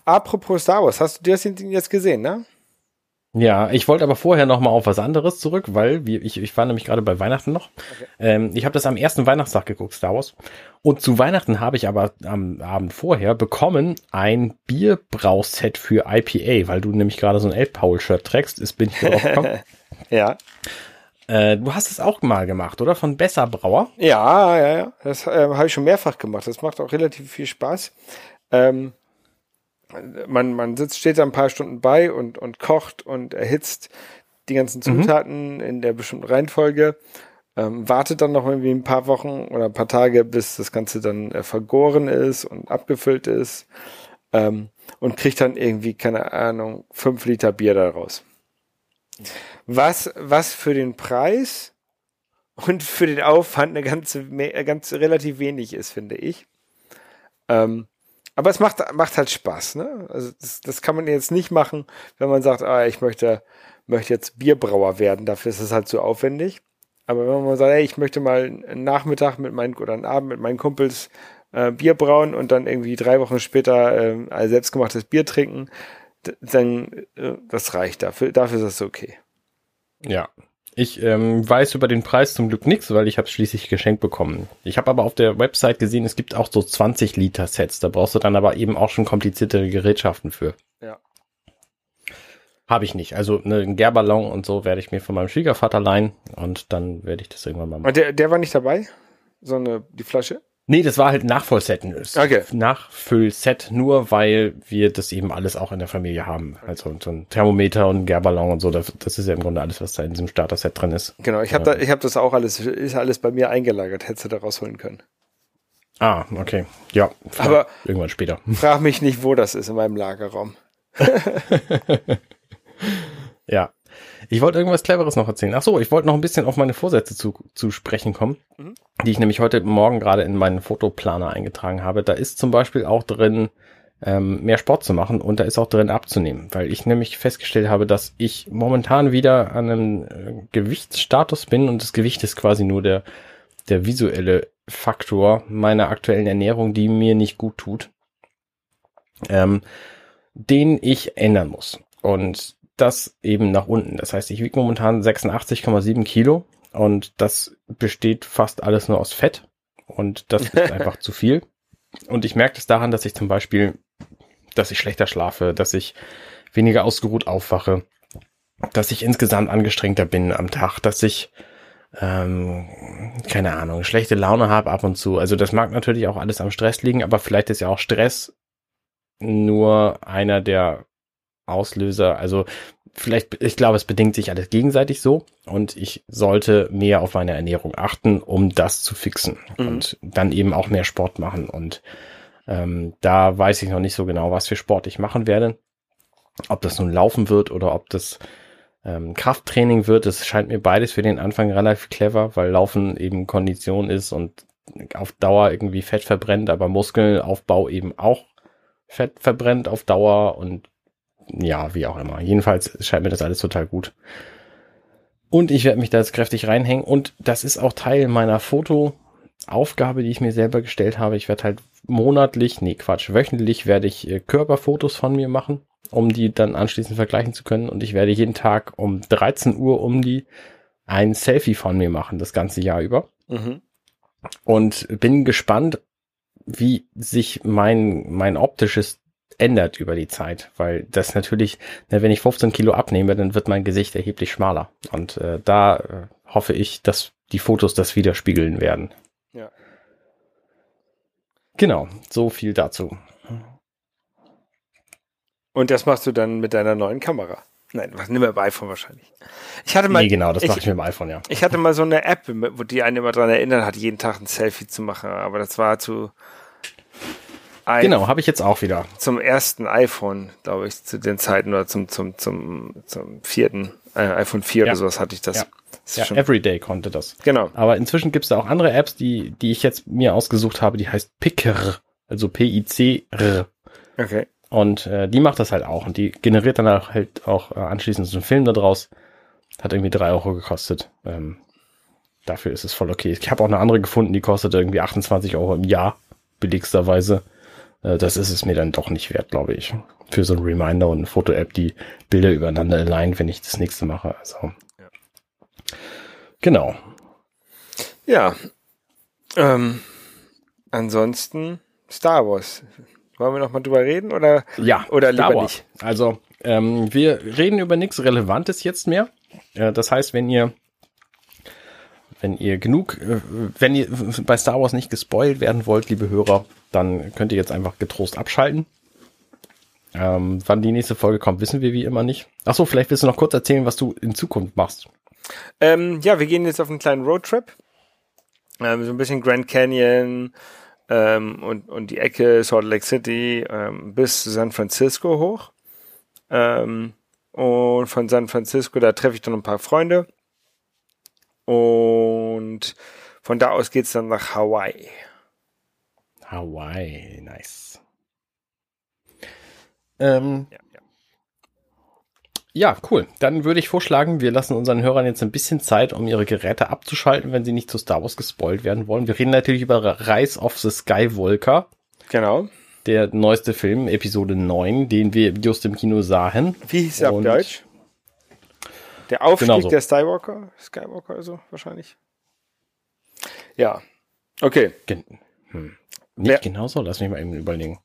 Apropos Star Wars, hast du das jetzt gesehen, ne? Ja, ich wollte aber vorher noch mal auf was anderes zurück, weil wir, ich, ich war nämlich gerade bei Weihnachten noch. Okay. Ähm, ich habe das am ersten Weihnachtstag geguckt, Star Wars. Und zu Weihnachten habe ich aber am Abend vorher bekommen ein Bierbrauset für IPA, weil du nämlich gerade so ein Elbpaul-Shirt trägst. Ist bin ich drauf gekommen. ja. Äh, du hast es auch mal gemacht, oder? Von Besser Brauer? Ja, ja, ja. Das äh, habe ich schon mehrfach gemacht. Das macht auch relativ viel Spaß. Ähm, man, man sitzt, steht da ein paar Stunden bei und, und kocht und erhitzt die ganzen mhm. Zutaten mhm. in der bestimmten Reihenfolge. Ähm, wartet dann noch irgendwie ein paar Wochen oder ein paar Tage, bis das Ganze dann äh, vergoren ist und abgefüllt ist. Ähm, und kriegt dann irgendwie, keine Ahnung, fünf Liter Bier daraus. Was, was für den Preis und für den Aufwand eine ganze, ganz relativ wenig ist, finde ich. Ähm, aber es macht, macht halt Spaß, ne? Also das, das kann man jetzt nicht machen, wenn man sagt, ah, ich möchte, möchte jetzt Bierbrauer werden, dafür ist es halt zu aufwendig. Aber wenn man sagt, ey, ich möchte mal einen Nachmittag mit meinen oder einen Abend mit meinen Kumpels äh, Bier brauen und dann irgendwie drei Wochen später äh, selbstgemachtes Bier trinken, dann äh, das reicht dafür. Dafür ist das okay. Ja, ich ähm, weiß über den Preis zum Glück nichts, weil ich habe schließlich geschenkt bekommen. Ich habe aber auf der Website gesehen, es gibt auch so 20 Liter Sets. Da brauchst du dann aber eben auch schon kompliziertere Gerätschaften für. Ja. Habe ich nicht. Also ne, ein Gärballon und so werde ich mir von meinem Schwiegervater leihen und dann werde ich das irgendwann mal machen. Und der, der war nicht dabei? So eine, die Flasche? Nee, das war halt ein Nachvollset. Okay. Nachfüllset, nur weil wir das eben alles auch in der Familie haben. Also so ein Thermometer und ein Gärballon und so. Das, das ist ja im Grunde alles, was da in diesem Starter-Set drin ist. Genau, ich habe da, ich habe das auch alles, ist alles bei mir eingelagert. Hättest du da rausholen können. Ah, okay. Ja, aber irgendwann später. Frag mich nicht, wo das ist in meinem Lagerraum. ja. Ich wollte irgendwas Cleveres noch erzählen. Ach so, ich wollte noch ein bisschen auf meine Vorsätze zu, zu sprechen kommen, mhm. die ich nämlich heute Morgen gerade in meinen Fotoplaner eingetragen habe. Da ist zum Beispiel auch drin, ähm, mehr Sport zu machen und da ist auch drin abzunehmen, weil ich nämlich festgestellt habe, dass ich momentan wieder an einem äh, Gewichtsstatus bin und das Gewicht ist quasi nur der, der visuelle Faktor meiner aktuellen Ernährung, die mir nicht gut tut, ähm, den ich ändern muss. Und das eben nach unten. Das heißt, ich wiege momentan 86,7 Kilo und das besteht fast alles nur aus Fett und das ist einfach zu viel. Und ich merke das daran, dass ich zum Beispiel, dass ich schlechter schlafe, dass ich weniger ausgeruht aufwache, dass ich insgesamt angestrengter bin am Tag, dass ich ähm, keine Ahnung, schlechte Laune habe ab und zu. Also das mag natürlich auch alles am Stress liegen, aber vielleicht ist ja auch Stress nur einer der Auslöser. Also vielleicht, ich glaube, es bedingt sich alles gegenseitig so und ich sollte mehr auf meine Ernährung achten, um das zu fixen mhm. und dann eben auch mehr Sport machen. Und ähm, da weiß ich noch nicht so genau, was für Sport ich machen werde. Ob das nun Laufen wird oder ob das ähm, Krafttraining wird, das scheint mir beides für den Anfang relativ clever, weil Laufen eben Kondition ist und auf Dauer irgendwie Fett verbrennt, aber Muskelaufbau eben auch Fett verbrennt auf Dauer und ja, wie auch immer. Jedenfalls scheint mir das alles total gut. Und ich werde mich da jetzt kräftig reinhängen. Und das ist auch Teil meiner Fotoaufgabe, die ich mir selber gestellt habe. Ich werde halt monatlich, nee Quatsch, wöchentlich werde ich äh, Körperfotos von mir machen, um die dann anschließend vergleichen zu können. Und ich werde jeden Tag um 13 Uhr um die ein Selfie von mir machen, das ganze Jahr über. Mhm. Und bin gespannt, wie sich mein, mein optisches ändert über die Zeit, weil das natürlich, ne, wenn ich 15 Kilo abnehme, dann wird mein Gesicht erheblich schmaler. Und äh, da äh, hoffe ich, dass die Fotos das widerspiegeln werden. Ja. Genau, so viel dazu. Und das machst du dann mit deiner neuen Kamera? Nein, was nimm wir bei iPhone wahrscheinlich. Ich hatte mal. Nee, genau, das mache ich mit dem iPhone, ja. Ich hatte mal so eine App, wo die einen immer daran erinnert hat, jeden Tag ein Selfie zu machen, aber das war zu, I genau, habe ich jetzt auch wieder. Zum ersten iPhone, glaube ich, zu den Zeiten oder zum, zum, zum, zum vierten. äh, iPhone 4 ja. oder sowas hatte ich das. Ja, ja Everyday konnte das. Genau. Aber inzwischen gibt es da auch andere Apps, die, die ich jetzt mir ausgesucht habe, die heißt Picker, also P-I-C-R. Okay. Und äh, die macht das halt auch und die generiert dann halt auch äh, anschließend so einen Film daraus. Hat irgendwie drei Euro gekostet. Ähm, dafür ist es voll okay. Ich habe auch eine andere gefunden, die kostet irgendwie 28 Euro im Jahr, billigsterweise. Äh, das ist es mir dann doch nicht wert, glaube ich. Für so ein Reminder und eine Foto-App, die Bilder übereinander allein, wenn ich das nächste mache. Also. Ja. Genau. Ja. Ähm, ansonsten Star Wars. Wollen wir noch mal drüber reden oder, ja, oder Star lieber Wars. nicht? Also, ähm, wir reden über nichts Relevantes jetzt mehr. Äh, das heißt, wenn ihr wenn ihr genug, äh, wenn ihr bei Star Wars nicht gespoilt werden wollt, liebe Hörer, dann könnt ihr jetzt einfach getrost abschalten. Ähm, wann die nächste Folge kommt, wissen wir wie immer nicht. Ach so, vielleicht willst du noch kurz erzählen, was du in Zukunft machst. Ähm, ja, wir gehen jetzt auf einen kleinen Roadtrip. Ähm, so ein bisschen Grand Canyon ähm, und, und die Ecke Salt Lake City ähm, bis San Francisco hoch. Ähm, und von San Francisco, da treffe ich dann ein paar Freunde. Und von da aus geht's dann nach Hawaii. Hawaii, nice. Ähm, ja, ja. ja, cool. Dann würde ich vorschlagen, wir lassen unseren Hörern jetzt ein bisschen Zeit, um ihre Geräte abzuschalten, wenn sie nicht zu Star Wars gespoilt werden wollen. Wir reden natürlich über Rise of the Skywalker. Genau. Der neueste Film, Episode 9, den wir just im Kino sahen. Wie hieß er auf Deutsch? Der Aufstieg genau so. der Skywalker, Skywalker also wahrscheinlich. Ja. Okay. Gen hm. Nicht Wer genauso? Lass mich mal eben überlegen.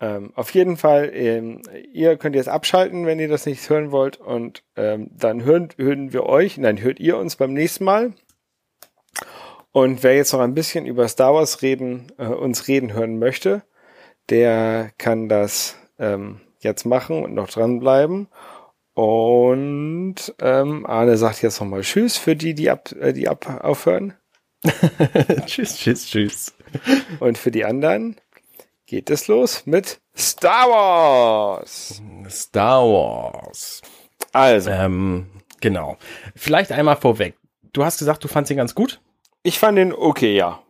Ähm, auf jeden Fall, ähm, ihr könnt jetzt abschalten, wenn ihr das nicht hören wollt. Und ähm, dann hören, hören wir euch, nein, hört ihr uns beim nächsten Mal. Und wer jetzt noch ein bisschen über Star Wars reden, äh, uns reden hören möchte, der kann das ähm, jetzt machen und noch dranbleiben. Und ähm, Arne sagt jetzt nochmal Tschüss für die, die ab, äh, die ab aufhören. tschüss, tschüss, tschüss. Und für die anderen geht es los mit Star Wars. Star Wars. Also. Ähm, genau. Vielleicht einmal vorweg. Du hast gesagt, du fandst ihn ganz gut. Ich fand ihn okay, ja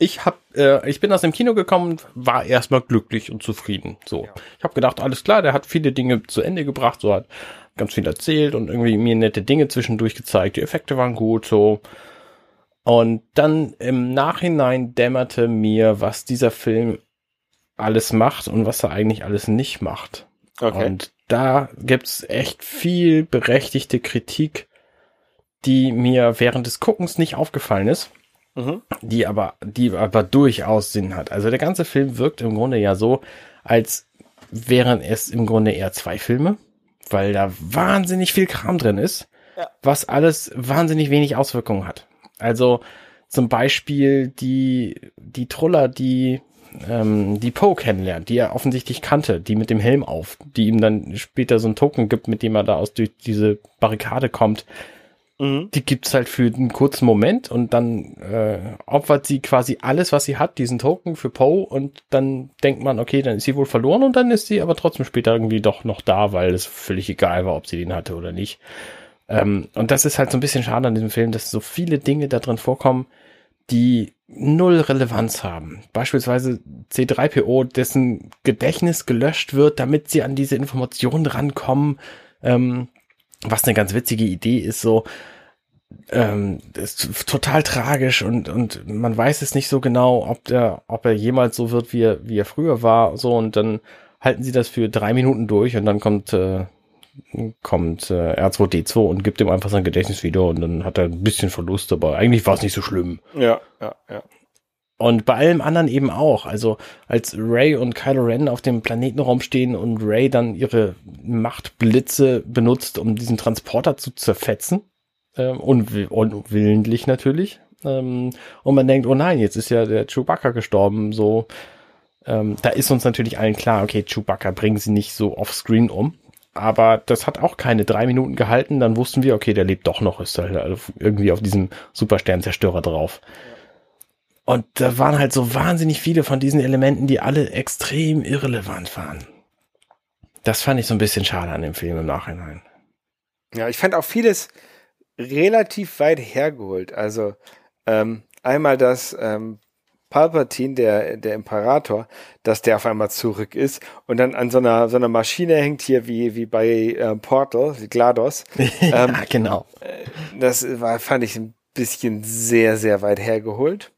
ich hab, äh, ich bin aus dem Kino gekommen, war erstmal glücklich und zufrieden. So, ja. ich habe gedacht, alles klar, der hat viele Dinge zu Ende gebracht, so hat ganz viel erzählt und irgendwie mir nette Dinge zwischendurch gezeigt. Die Effekte waren gut, so. Und dann im Nachhinein dämmerte mir, was dieser Film alles macht und was er eigentlich alles nicht macht. Okay. Und da gibt's echt viel berechtigte Kritik, die mir während des Guckens nicht aufgefallen ist mhm. die aber, die aber durchaus Sinn hat. Also der ganze Film wirkt im Grunde ja so, als wären es im Grunde eher zwei Filme, weil da wahnsinnig viel Kram drin ist, ja. was alles wahnsinnig wenig Auswirkungen hat. Also zum Beispiel die, die Troller, die ähm, die Poe kennenlernt, die er offensichtlich kannte, die mit dem Helm auf, die ihm dann später so ein Token gibt, mit dem er da aus durch diese Barrikade kommt. Mhm. Die gibt's halt für einen kurzen Moment und dann äh, opfert sie quasi alles, was sie hat, diesen Token für Poe und dann denkt man, okay, dann ist sie wohl verloren und dann ist sie aber trotzdem später irgendwie doch noch da, weil es völlig egal war, ob sie den hatte oder nicht. Ähm, und das ist halt so ein bisschen schade an diesem Film, dass so viele Dinge da drin vorkommen, die null Relevanz haben. Beispielsweise C3PO, dessen Gedächtnis gelöscht wird, damit sie an diese Informationen rankommen. Ähm, was eine ganz witzige Idee ist, so, ähm, ist total tragisch und, und man weiß es nicht so genau, ob der, ob er jemals so wird, wie er, wie er früher war, so, und dann halten sie das für drei Minuten durch und dann kommt, äh, kommt äh, R2D2 und gibt ihm einfach sein Gedächtnis wieder und dann hat er ein bisschen Verlust, aber eigentlich war es nicht so schlimm. Ja, ja, ja. Und bei allem anderen eben auch. Also als Ray und Kylo Ren auf dem Planetenraum stehen und Ray dann ihre Machtblitze benutzt, um diesen Transporter zu zerfetzen. Ähm, unwill unwillentlich natürlich. Ähm, und man denkt, oh nein, jetzt ist ja der Chewbacca gestorben. So, ähm, da ist uns natürlich allen klar, okay, Chewbacca bringen sie nicht so offscreen um. Aber das hat auch keine drei Minuten gehalten. Dann wussten wir, okay, der lebt doch noch, ist halt irgendwie auf diesem Supersternzerstörer drauf. Und da waren halt so wahnsinnig viele von diesen Elementen, die alle extrem irrelevant waren. Das fand ich so ein bisschen schade an dem Film im Nachhinein. Ja, ich fand auch vieles relativ weit hergeholt. Also ähm, einmal das ähm, Palpatine, der, der Imperator, dass der auf einmal zurück ist und dann an so einer, so einer Maschine hängt hier wie, wie bei äh, Portal, wie GLaDOS. ja, ähm, genau. Äh, das war, fand ich ein bisschen sehr, sehr weit hergeholt.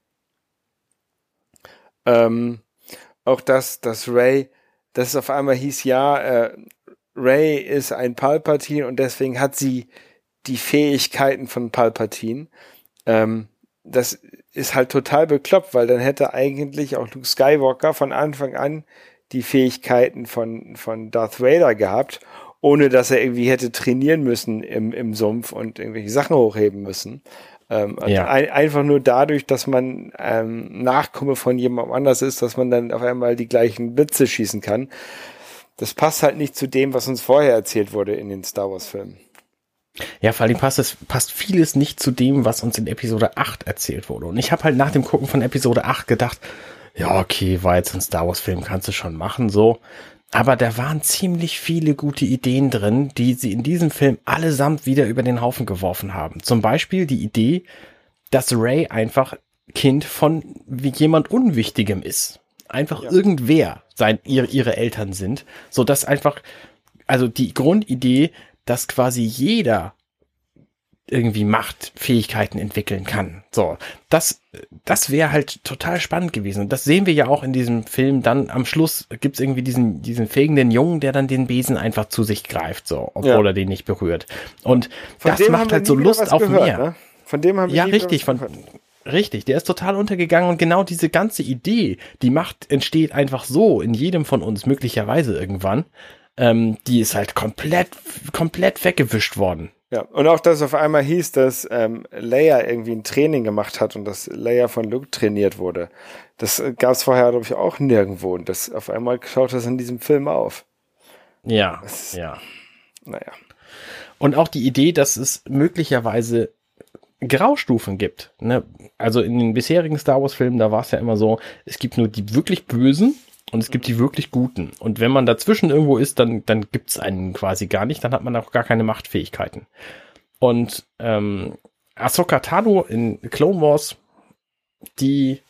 Ähm, auch das, dass Ray, dass es auf einmal hieß, ja, äh, Ray ist ein Palpatine und deswegen hat sie die Fähigkeiten von Palpatine. Ähm, das ist halt total bekloppt, weil dann hätte eigentlich auch Luke Skywalker von Anfang an die Fähigkeiten von, von Darth Vader gehabt, ohne dass er irgendwie hätte trainieren müssen im, im Sumpf und irgendwelche Sachen hochheben müssen. Ähm, ja. ein, einfach nur dadurch, dass man ähm, Nachkomme von jemandem anders ist, dass man dann auf einmal die gleichen Witze schießen kann. Das passt halt nicht zu dem, was uns vorher erzählt wurde in den Star Wars Filmen. Ja, vor allem passt es, passt vieles nicht zu dem, was uns in Episode 8 erzählt wurde. Und ich habe halt nach dem Gucken von Episode 8 gedacht, ja, okay, war jetzt ein Star Wars Film, kannst du schon machen, so. Aber da waren ziemlich viele gute Ideen drin, die sie in diesem Film allesamt wieder über den Haufen geworfen haben. Zum Beispiel die Idee, dass Ray einfach Kind von wie jemand Unwichtigem ist. Einfach ja. irgendwer sein, ihre, ihre Eltern sind. So dass einfach, also die Grundidee, dass quasi jeder irgendwie Machtfähigkeiten entwickeln kann. So, das, das wäre halt total spannend gewesen. Und das sehen wir ja auch in diesem Film. Dann am Schluss gibt's irgendwie diesen, diesen fegenden Jungen, der dann den Besen einfach zu sich greift, so, obwohl ja. er den nicht berührt. Und von das macht halt so Lust auf gehört, mehr. Ne? Von dem haben wir Ja, richtig, von, Richtig, der ist total untergegangen und genau diese ganze Idee, die Macht entsteht einfach so in jedem von uns, möglicherweise irgendwann ähm, die ist halt komplett, komplett weggewischt worden. Ja, und auch, dass auf einmal hieß, dass ähm, Leia irgendwie ein Training gemacht hat und dass Leia von Luke trainiert wurde. Das äh, gab es vorher, glaube ich, auch nirgendwo. Und das auf einmal schaut das in diesem Film auf. Ja, das, ja. Naja. Und auch die Idee, dass es möglicherweise Graustufen gibt. Ne? Also in den bisherigen Star Wars-Filmen, da war es ja immer so, es gibt nur die wirklich Bösen und es gibt die wirklich guten. Und wenn man dazwischen irgendwo ist, dann, dann gibt's einen quasi gar nicht, dann hat man auch gar keine Machtfähigkeiten. Und ähm, Ahsoka Tano in Clone Wars, die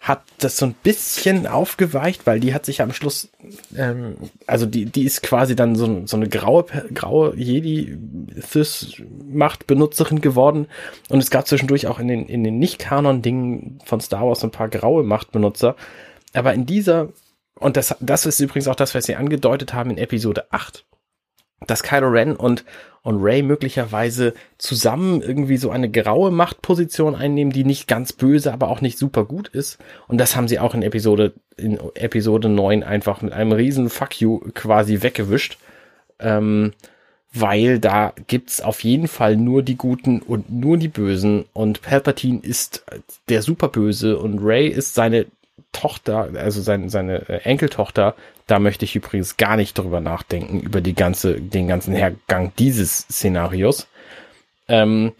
hat das so ein bisschen aufgeweicht, weil die hat sich am Schluss, ähm, also die, die ist quasi dann so, so eine graue, graue Jedi-Machtbenutzerin geworden. Und es gab zwischendurch auch in den, in den Nicht-Kanon-Dingen von Star Wars ein paar graue Machtbenutzer. Aber in dieser und das, das ist übrigens auch das, was sie angedeutet haben in Episode 8, dass Kylo Ren und, und Ray möglicherweise zusammen irgendwie so eine graue Machtposition einnehmen, die nicht ganz böse, aber auch nicht super gut ist. Und das haben sie auch in Episode, in Episode 9 einfach mit einem riesen Fuck you quasi weggewischt. Ähm, weil da gibt's auf jeden Fall nur die Guten und nur die Bösen und Palpatine ist der Superböse und Ray ist seine Tochter, also seine, seine äh, Enkeltochter, da möchte ich übrigens gar nicht drüber nachdenken, über die ganze, den ganzen Hergang dieses Szenarios. Ähm,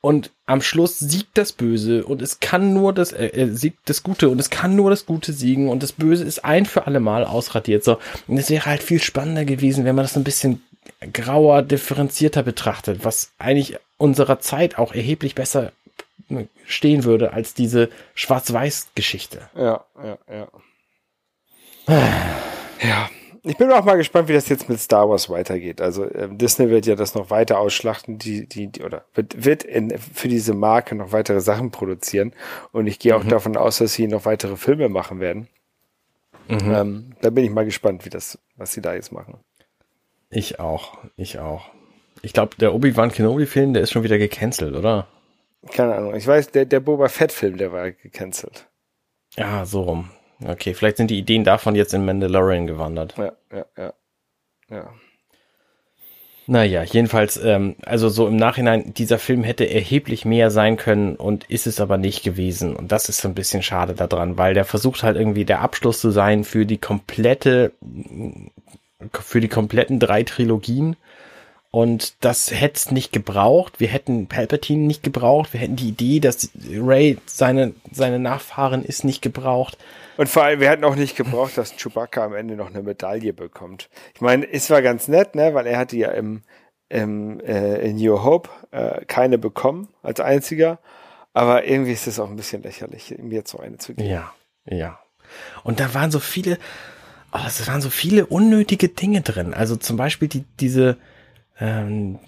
und am Schluss siegt das Böse und es kann nur das, äh, äh, siegt das Gute und es kann nur das Gute siegen und das Böse ist ein für alle Mal ausradiert. So, und es wäre halt viel spannender gewesen, wenn man das ein bisschen grauer, differenzierter betrachtet, was eigentlich unserer Zeit auch erheblich besser stehen würde als diese Schwarz-Weiß-Geschichte. Ja, ja, ja. ja. Ich bin auch mal gespannt, wie das jetzt mit Star Wars weitergeht. Also äh, Disney wird ja das noch weiter ausschlachten, die, die, die oder wird, wird in, für diese Marke noch weitere Sachen produzieren. Und ich gehe auch mhm. davon aus, dass sie noch weitere Filme machen werden. Mhm. Ähm, da bin ich mal gespannt, wie das, was sie da jetzt machen. Ich auch, ich auch. Ich glaube, der Obi-Wan Kenobi-Film, der ist schon wieder gecancelt, oder? Keine Ahnung. Ich weiß, der, der Boba Fett-Film, der war gecancelt. Ja, so rum. Okay, vielleicht sind die Ideen davon jetzt in Mandalorian gewandert. Ja, ja, ja. Ja. Naja, jedenfalls, ähm, also so im Nachhinein, dieser Film hätte erheblich mehr sein können und ist es aber nicht gewesen. Und das ist so ein bisschen schade daran, weil der versucht halt irgendwie der Abschluss zu sein für die komplette, für die kompletten drei Trilogien und das hätte es nicht gebraucht. Wir hätten Palpatine nicht gebraucht. Wir hätten die Idee, dass Ray seine, seine Nachfahren ist, nicht gebraucht. Und vor allem, wir hätten auch nicht gebraucht, dass Chewbacca am Ende noch eine Medaille bekommt. Ich meine, es war ganz nett, ne, weil er hatte ja im, im, äh, in New Hope äh, keine bekommen als einziger. Aber irgendwie ist es auch ein bisschen lächerlich, ihm jetzt so eine zu geben. Ja, ja. Und da waren so viele, oh, es waren so viele unnötige Dinge drin. Also zum Beispiel die, diese, ähm,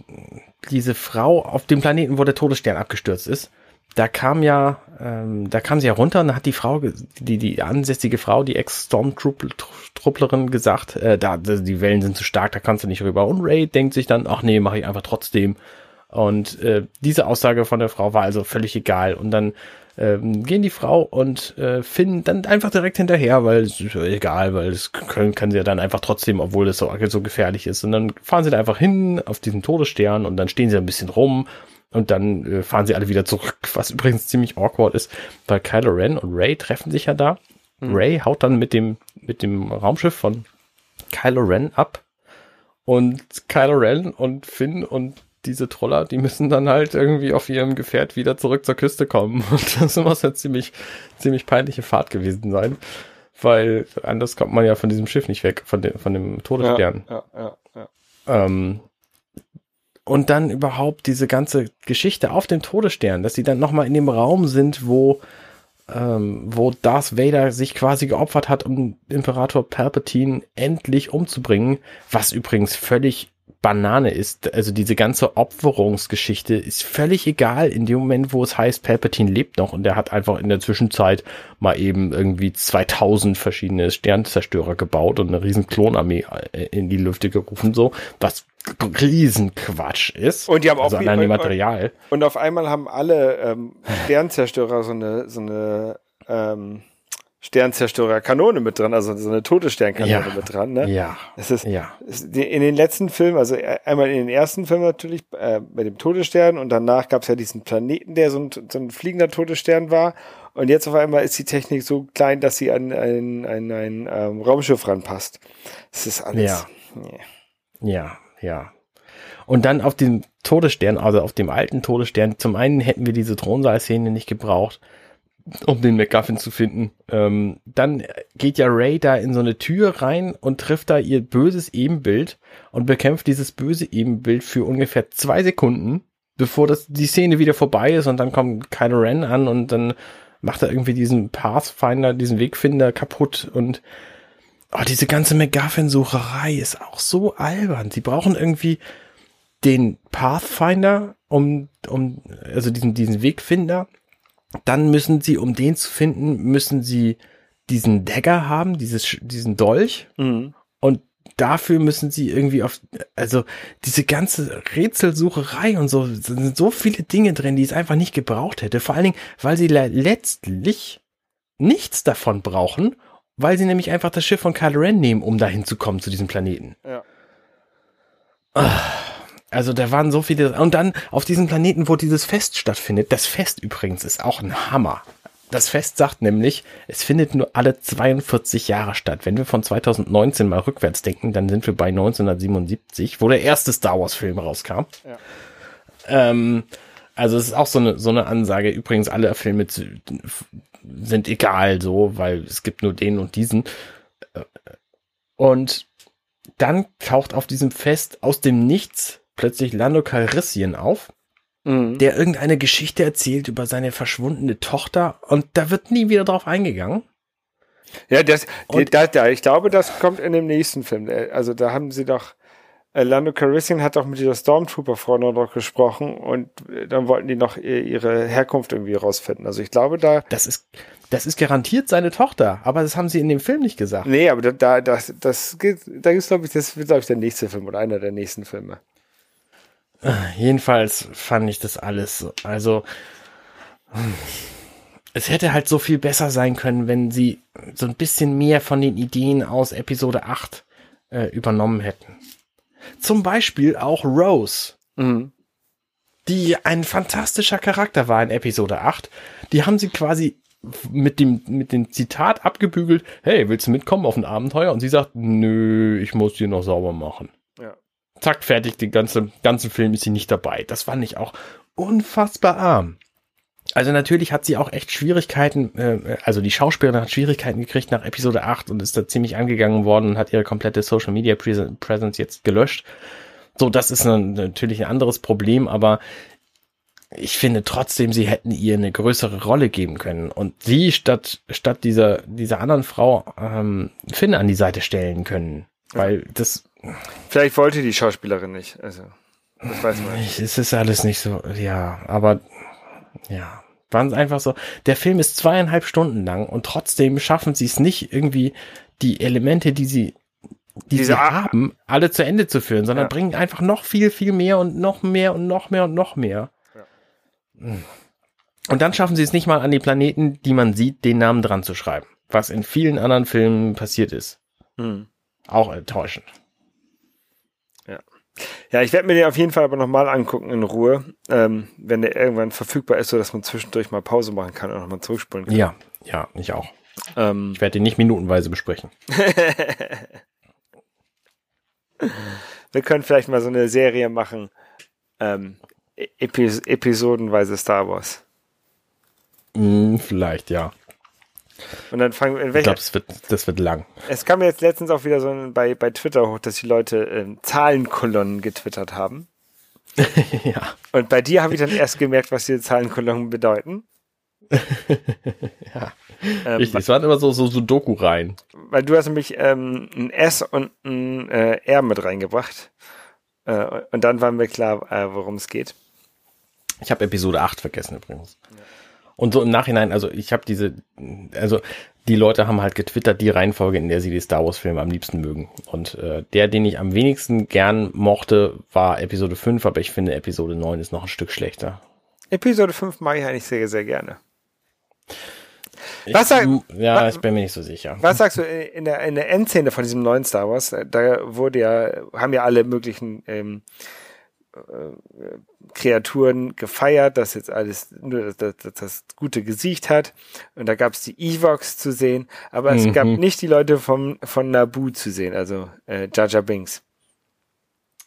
diese Frau auf dem Planeten, wo der Todesstern abgestürzt ist. Da kam ja, ähm, da kam sie ja runter und hat die Frau, die, die ansässige Frau, die Ex-Stormtrupplerin gesagt, äh, da, die Wellen sind zu stark, da kannst du nicht rüber. Und Ray denkt sich dann, ach nee, mache ich einfach trotzdem. Und äh, diese Aussage von der Frau war also völlig egal. Und dann ähm, gehen die Frau und äh, Finn dann einfach direkt hinterher, weil es ist egal, weil es können, kann sie ja dann einfach trotzdem, obwohl es so, so gefährlich ist. Und dann fahren sie da einfach hin auf diesen Todesstern und dann stehen sie ein bisschen rum und dann äh, fahren sie alle wieder zurück, was übrigens ziemlich awkward ist, weil Kylo Ren und Ray treffen sich ja da. Mhm. Ray haut dann mit dem, mit dem Raumschiff von Kylo Ren ab und Kylo Ren und Finn und diese Troller, die müssen dann halt irgendwie auf ihrem Gefährt wieder zurück zur Küste kommen. Und das muss ja ziemlich, ziemlich peinliche Fahrt gewesen sein. Weil anders kommt man ja von diesem Schiff nicht weg, von dem, von dem Todesstern. Ja, ja, ja, ja. Ähm, und dann überhaupt diese ganze Geschichte auf dem Todesstern, dass sie dann nochmal in dem Raum sind, wo, ähm, wo Darth Vader sich quasi geopfert hat, um Imperator Palpatine endlich umzubringen, was übrigens völlig Banane ist. Also diese ganze Opferungsgeschichte ist völlig egal in dem Moment, wo es heißt, Palpatine lebt noch und er hat einfach in der Zwischenzeit mal eben irgendwie 2000 verschiedene Sternzerstörer gebaut und eine riesen Klonarmee äh, in die Lüfte gerufen, so, was Riesenquatsch ist. Und die haben also auch allein Material. Und auf einmal haben alle ähm, Sternzerstörer so eine, so eine ähm, Sternzerstörer-Kanone mit dran, also so eine tote Sternkanone ja. mit dran. Ne? Ja. Es ist, ja. ist in den letzten Filmen, also äh, einmal in den ersten Film natürlich äh, bei dem Todesstern und danach gab es ja diesen Planeten, der so ein, so ein fliegender Todesstern war. Und jetzt auf einmal ist die Technik so klein, dass sie an ein, ein, ein, ein ähm, Raumschiff ranpasst. Das ist alles. Ja. Yeah. Ja, ja. Und dann auf dem Todesstern, also auf dem alten Todesstern, zum einen hätten wir diese Thronsaal-Szene nicht gebraucht um den MacGuffin zu finden. Ähm, dann geht ja Ray da in so eine Tür rein und trifft da ihr böses Ebenbild und bekämpft dieses böse Ebenbild für ungefähr zwei Sekunden, bevor das die Szene wieder vorbei ist und dann kommt Kylo Ren an und dann macht er irgendwie diesen Pathfinder, diesen Wegfinder kaputt und oh, diese ganze MacGuffin-Sucherei ist auch so albern. Sie brauchen irgendwie den Pathfinder, um, um, also diesen, diesen Wegfinder, dann müssen sie, um den zu finden, müssen sie diesen Dagger haben, dieses, diesen Dolch. Mhm. Und dafür müssen sie irgendwie auf, also diese ganze Rätselsucherei und so, sind so viele Dinge drin, die es einfach nicht gebraucht hätte. Vor allen Dingen, weil sie letztlich nichts davon brauchen, weil sie nämlich einfach das Schiff von Kylo Ren nehmen, um dahin zu kommen zu diesem Planeten. Ja. Ah. Also da waren so viele. Und dann auf diesem Planeten, wo dieses Fest stattfindet. Das Fest übrigens ist auch ein Hammer. Das Fest sagt nämlich, es findet nur alle 42 Jahre statt. Wenn wir von 2019 mal rückwärts denken, dann sind wir bei 1977, wo der erste Star Wars Film rauskam. Ja. Ähm, also es ist auch so eine, so eine Ansage. Übrigens, alle Filme sind egal so, weil es gibt nur den und diesen. Und dann taucht auf diesem Fest aus dem Nichts plötzlich Lando Calrissian auf, mhm. der irgendeine Geschichte erzählt über seine verschwundene Tochter und da wird nie wieder drauf eingegangen. Ja, das, die, da, da, ich glaube, das kommt in dem nächsten Film. Äh, also da haben sie doch, äh, Lando Calrissian hat doch mit dieser Stormtrooper-Frau noch gesprochen und äh, dann wollten die noch ihre Herkunft irgendwie rausfinden. Also ich glaube, da. Das ist, das ist garantiert seine Tochter, aber das haben sie in dem Film nicht gesagt. Nee, aber da, da das, das geht, da gibt's, glaube ich, das wird, glaube ich, der nächste Film oder einer der nächsten Filme. Jedenfalls fand ich das alles so. Also, es hätte halt so viel besser sein können, wenn sie so ein bisschen mehr von den Ideen aus Episode 8 äh, übernommen hätten. Zum Beispiel auch Rose, mhm. die ein fantastischer Charakter war in Episode 8. Die haben sie quasi mit dem, mit dem Zitat abgebügelt, hey, willst du mitkommen auf ein Abenteuer? Und sie sagt, nö, ich muss hier noch sauber machen zack, fertig, den ganzen, ganzen Film ist sie nicht dabei. Das fand ich auch unfassbar arm. Also natürlich hat sie auch echt Schwierigkeiten, äh, also die Schauspielerin hat Schwierigkeiten gekriegt nach Episode 8 und ist da ziemlich angegangen worden und hat ihre komplette Social Media Presence jetzt gelöscht, So, das ist ein, natürlich ein anderes Problem, aber ich finde trotzdem, sie hätten ihr eine größere Rolle geben können und sie statt statt dieser dieser anderen Frau ähm, Finn an die Seite stellen können, weil das vielleicht wollte die Schauspielerin nicht, also das weiß man nicht. Es ist alles nicht so, ja, aber ja, waren einfach so. Der Film ist zweieinhalb Stunden lang und trotzdem schaffen sie es nicht irgendwie die Elemente, die sie die Diese sie haben, alle zu Ende zu führen, sondern ja. bringen einfach noch viel, viel mehr und noch mehr und noch mehr und noch mehr. Und dann schaffen sie es nicht mal an die Planeten, die man sieht, den Namen dran zu schreiben. Was in vielen anderen Filmen passiert ist. Mhm. Auch enttäuschend. Ja. Ich werde mir den auf jeden Fall aber nochmal angucken in Ruhe, ähm, wenn der irgendwann verfügbar ist, so dass man zwischendurch mal Pause machen kann und nochmal zurückspulen kann. Ja, ja, ich auch. Ähm, ich werde den nicht minutenweise besprechen. Wir können vielleicht mal so eine Serie machen, ähm, Epis episodenweise Star Wars. Mm, vielleicht, ja. Und dann fangen wir. Ich glaube, das wird, das wird lang. Es kam jetzt letztens auch wieder so ein, bei, bei Twitter hoch, dass die Leute äh, Zahlenkolonnen getwittert haben. ja. Und bei dir habe ich dann erst gemerkt, was diese Zahlenkolonnen bedeuten. ja. Ähm, Richtig, es waren immer so, so Sudoku rein. Weil du hast nämlich ähm, ein S und ein äh, R mit reingebracht. Äh, und dann war mir klar, äh, worum es geht. Ich habe Episode 8 vergessen übrigens. Ja. Und so im Nachhinein, also ich habe diese, also die Leute haben halt getwittert die Reihenfolge, in der sie die Star Wars Filme am liebsten mögen. Und äh, der, den ich am wenigsten gern mochte, war Episode 5, aber ich finde Episode 9 ist noch ein Stück schlechter. Episode 5 mag ich eigentlich sehr, sehr gerne. Ich, was sag, ja, was, ich bin mir nicht so sicher. Was sagst du in der, in der Endszene von diesem neuen Star Wars? Da wurde ja, haben ja alle möglichen ähm, äh, Kreaturen gefeiert, dass jetzt alles nur das, das, das gute Gesicht hat. Und da gab es die Evox zu sehen, aber es mhm. gab nicht die Leute vom, von Naboo zu sehen, also äh, Jar Binks.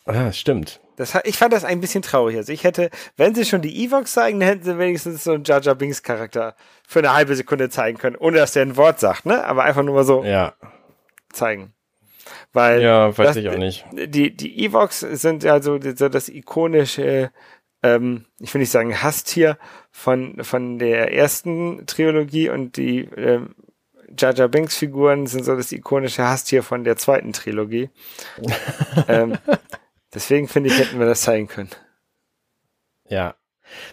Ah, stimmt. Das, ich fand das ein bisschen traurig. Also ich hätte, wenn sie schon die Evox zeigen, dann hätten sie wenigstens so einen Jar Binks Charakter für eine halbe Sekunde zeigen können, ohne dass der ein Wort sagt, ne? Aber einfach nur mal so ja. zeigen. Weil ja, weiß das, ich auch nicht. Die, die Evox sind also so das ikonische, ähm, ich will nicht sagen Hasstier von, von der ersten Trilogie und die ähm, Jar Jar Binks Figuren sind so das ikonische Hasstier von der zweiten Trilogie. ähm, deswegen finde ich, hätten wir das zeigen können. Ja,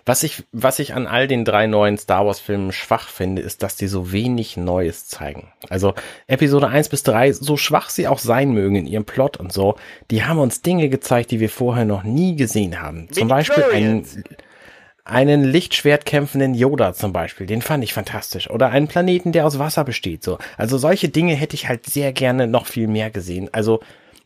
was ich, was ich an all den drei neuen Star Wars Filmen schwach finde, ist, dass die so wenig Neues zeigen. Also Episode 1 bis 3, so schwach sie auch sein mögen in ihrem Plot und so, die haben uns Dinge gezeigt, die wir vorher noch nie gesehen haben. Zum Beispiel einen, einen Lichtschwert kämpfenden Yoda zum Beispiel, den fand ich fantastisch. Oder einen Planeten, der aus Wasser besteht, so. Also solche Dinge hätte ich halt sehr gerne noch viel mehr gesehen. Also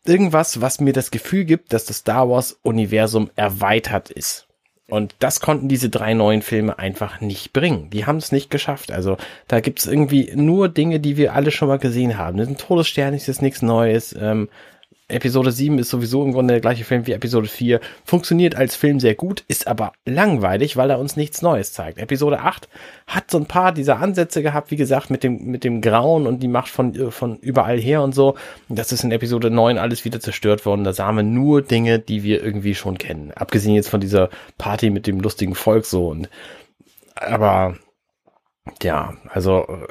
irgendwas, was mir das Gefühl gibt, dass das Star Wars Universum erweitert ist. Und das konnten diese drei neuen Filme einfach nicht bringen. Die haben es nicht geschafft. Also da gibt's irgendwie nur Dinge, die wir alle schon mal gesehen haben. Ein Todesstern ist jetzt nichts Neues. Ähm, Episode 7 ist sowieso im Grunde der gleiche Film wie Episode 4, funktioniert als Film sehr gut, ist aber langweilig, weil er uns nichts Neues zeigt. Episode 8 hat so ein paar dieser Ansätze gehabt, wie gesagt, mit dem, mit dem Grauen und die Macht von, von überall her und so. Das ist in Episode 9 alles wieder zerstört worden. Da sahen wir nur Dinge, die wir irgendwie schon kennen. Abgesehen jetzt von dieser Party mit dem lustigen Volk so und, aber, ja, also,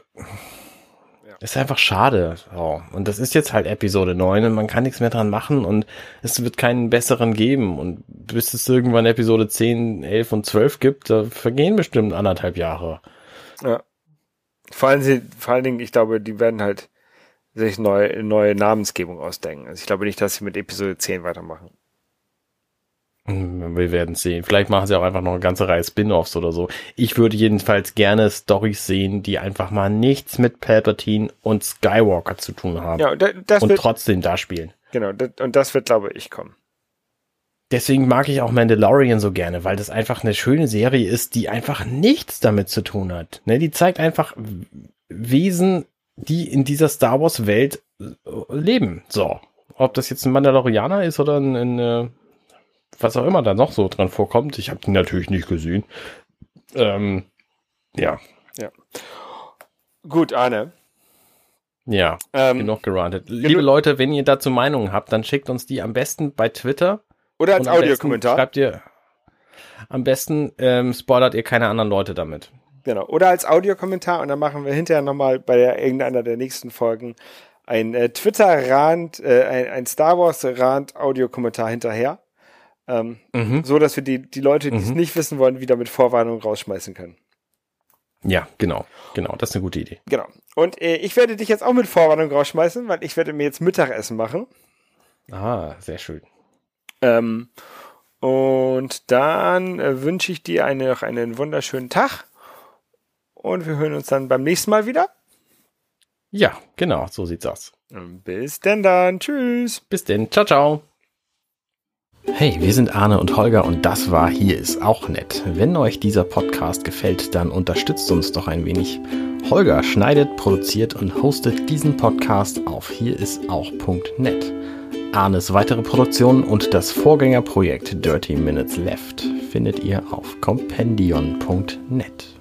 ist einfach schade. So. Und das ist jetzt halt Episode 9 und man kann nichts mehr dran machen und es wird keinen besseren geben. Und bis es irgendwann Episode 10, 11 und 12 gibt, da vergehen bestimmt anderthalb Jahre. Ja. Vor allen, vor allen Dingen, ich glaube, die werden halt sich neue, neue Namensgebung ausdenken. Also ich glaube nicht, dass sie mit Episode 10 weitermachen. Wir werden sehen. Vielleicht machen sie auch einfach noch eine ganze Reihe Spin-offs oder so. Ich würde jedenfalls gerne Stories sehen, die einfach mal nichts mit Palpatine und Skywalker zu tun haben. Ja, das und wird, trotzdem da spielen. Genau, und das wird, glaube ich, kommen. Deswegen mag ich auch Mandalorian so gerne, weil das einfach eine schöne Serie ist, die einfach nichts damit zu tun hat. Ne, die zeigt einfach Wesen, die in dieser Star Wars Welt äh, leben. So. Ob das jetzt ein Mandalorianer ist oder ein, ein äh, was auch immer da noch so dran vorkommt. Ich habe die natürlich nicht gesehen. Ähm, ja. Ja. Gut, Arne. Ja, ähm, genug gerantet. Liebe Leute, wenn ihr dazu Meinungen habt, dann schickt uns die am besten bei Twitter Oder als Audiokommentar. Schreibt ihr, am besten ähm, spoilert ihr keine anderen Leute damit. Genau. Oder als Audiokommentar und dann machen wir hinterher nochmal bei der, irgendeiner der nächsten Folgen ein äh, Twitter-Rand, äh, ein, ein Star Wars-Rand-Audiokommentar hinterher. Ähm, Mhm. so dass wir die, die Leute, die es Mhm. nicht wissen wollen, wieder mit Vorwarnung rausschmeißen können. Ja, genau, genau, das ist eine gute Idee. Genau. Und äh, ich werde dich jetzt auch mit Vorwarnung rausschmeißen, weil ich werde mir jetzt Mittagessen machen. Ah, sehr schön. Ähm, und dann äh, wünsche ich dir eine, noch einen wunderschönen Tag. Und wir hören uns dann beim nächsten Mal wieder. Ja, genau, so sieht's aus. Und bis denn dann. Tschüss. Bis denn, ciao, ciao. Hey, wir sind Arne und Holger und das war Hier ist auch nett. Wenn euch dieser Podcast gefällt, dann unterstützt uns doch ein wenig. Holger schneidet, produziert und hostet diesen Podcast auf hierisauch.net. Arnes weitere Produktionen und das Vorgängerprojekt Dirty Minutes Left findet ihr auf compendion.net.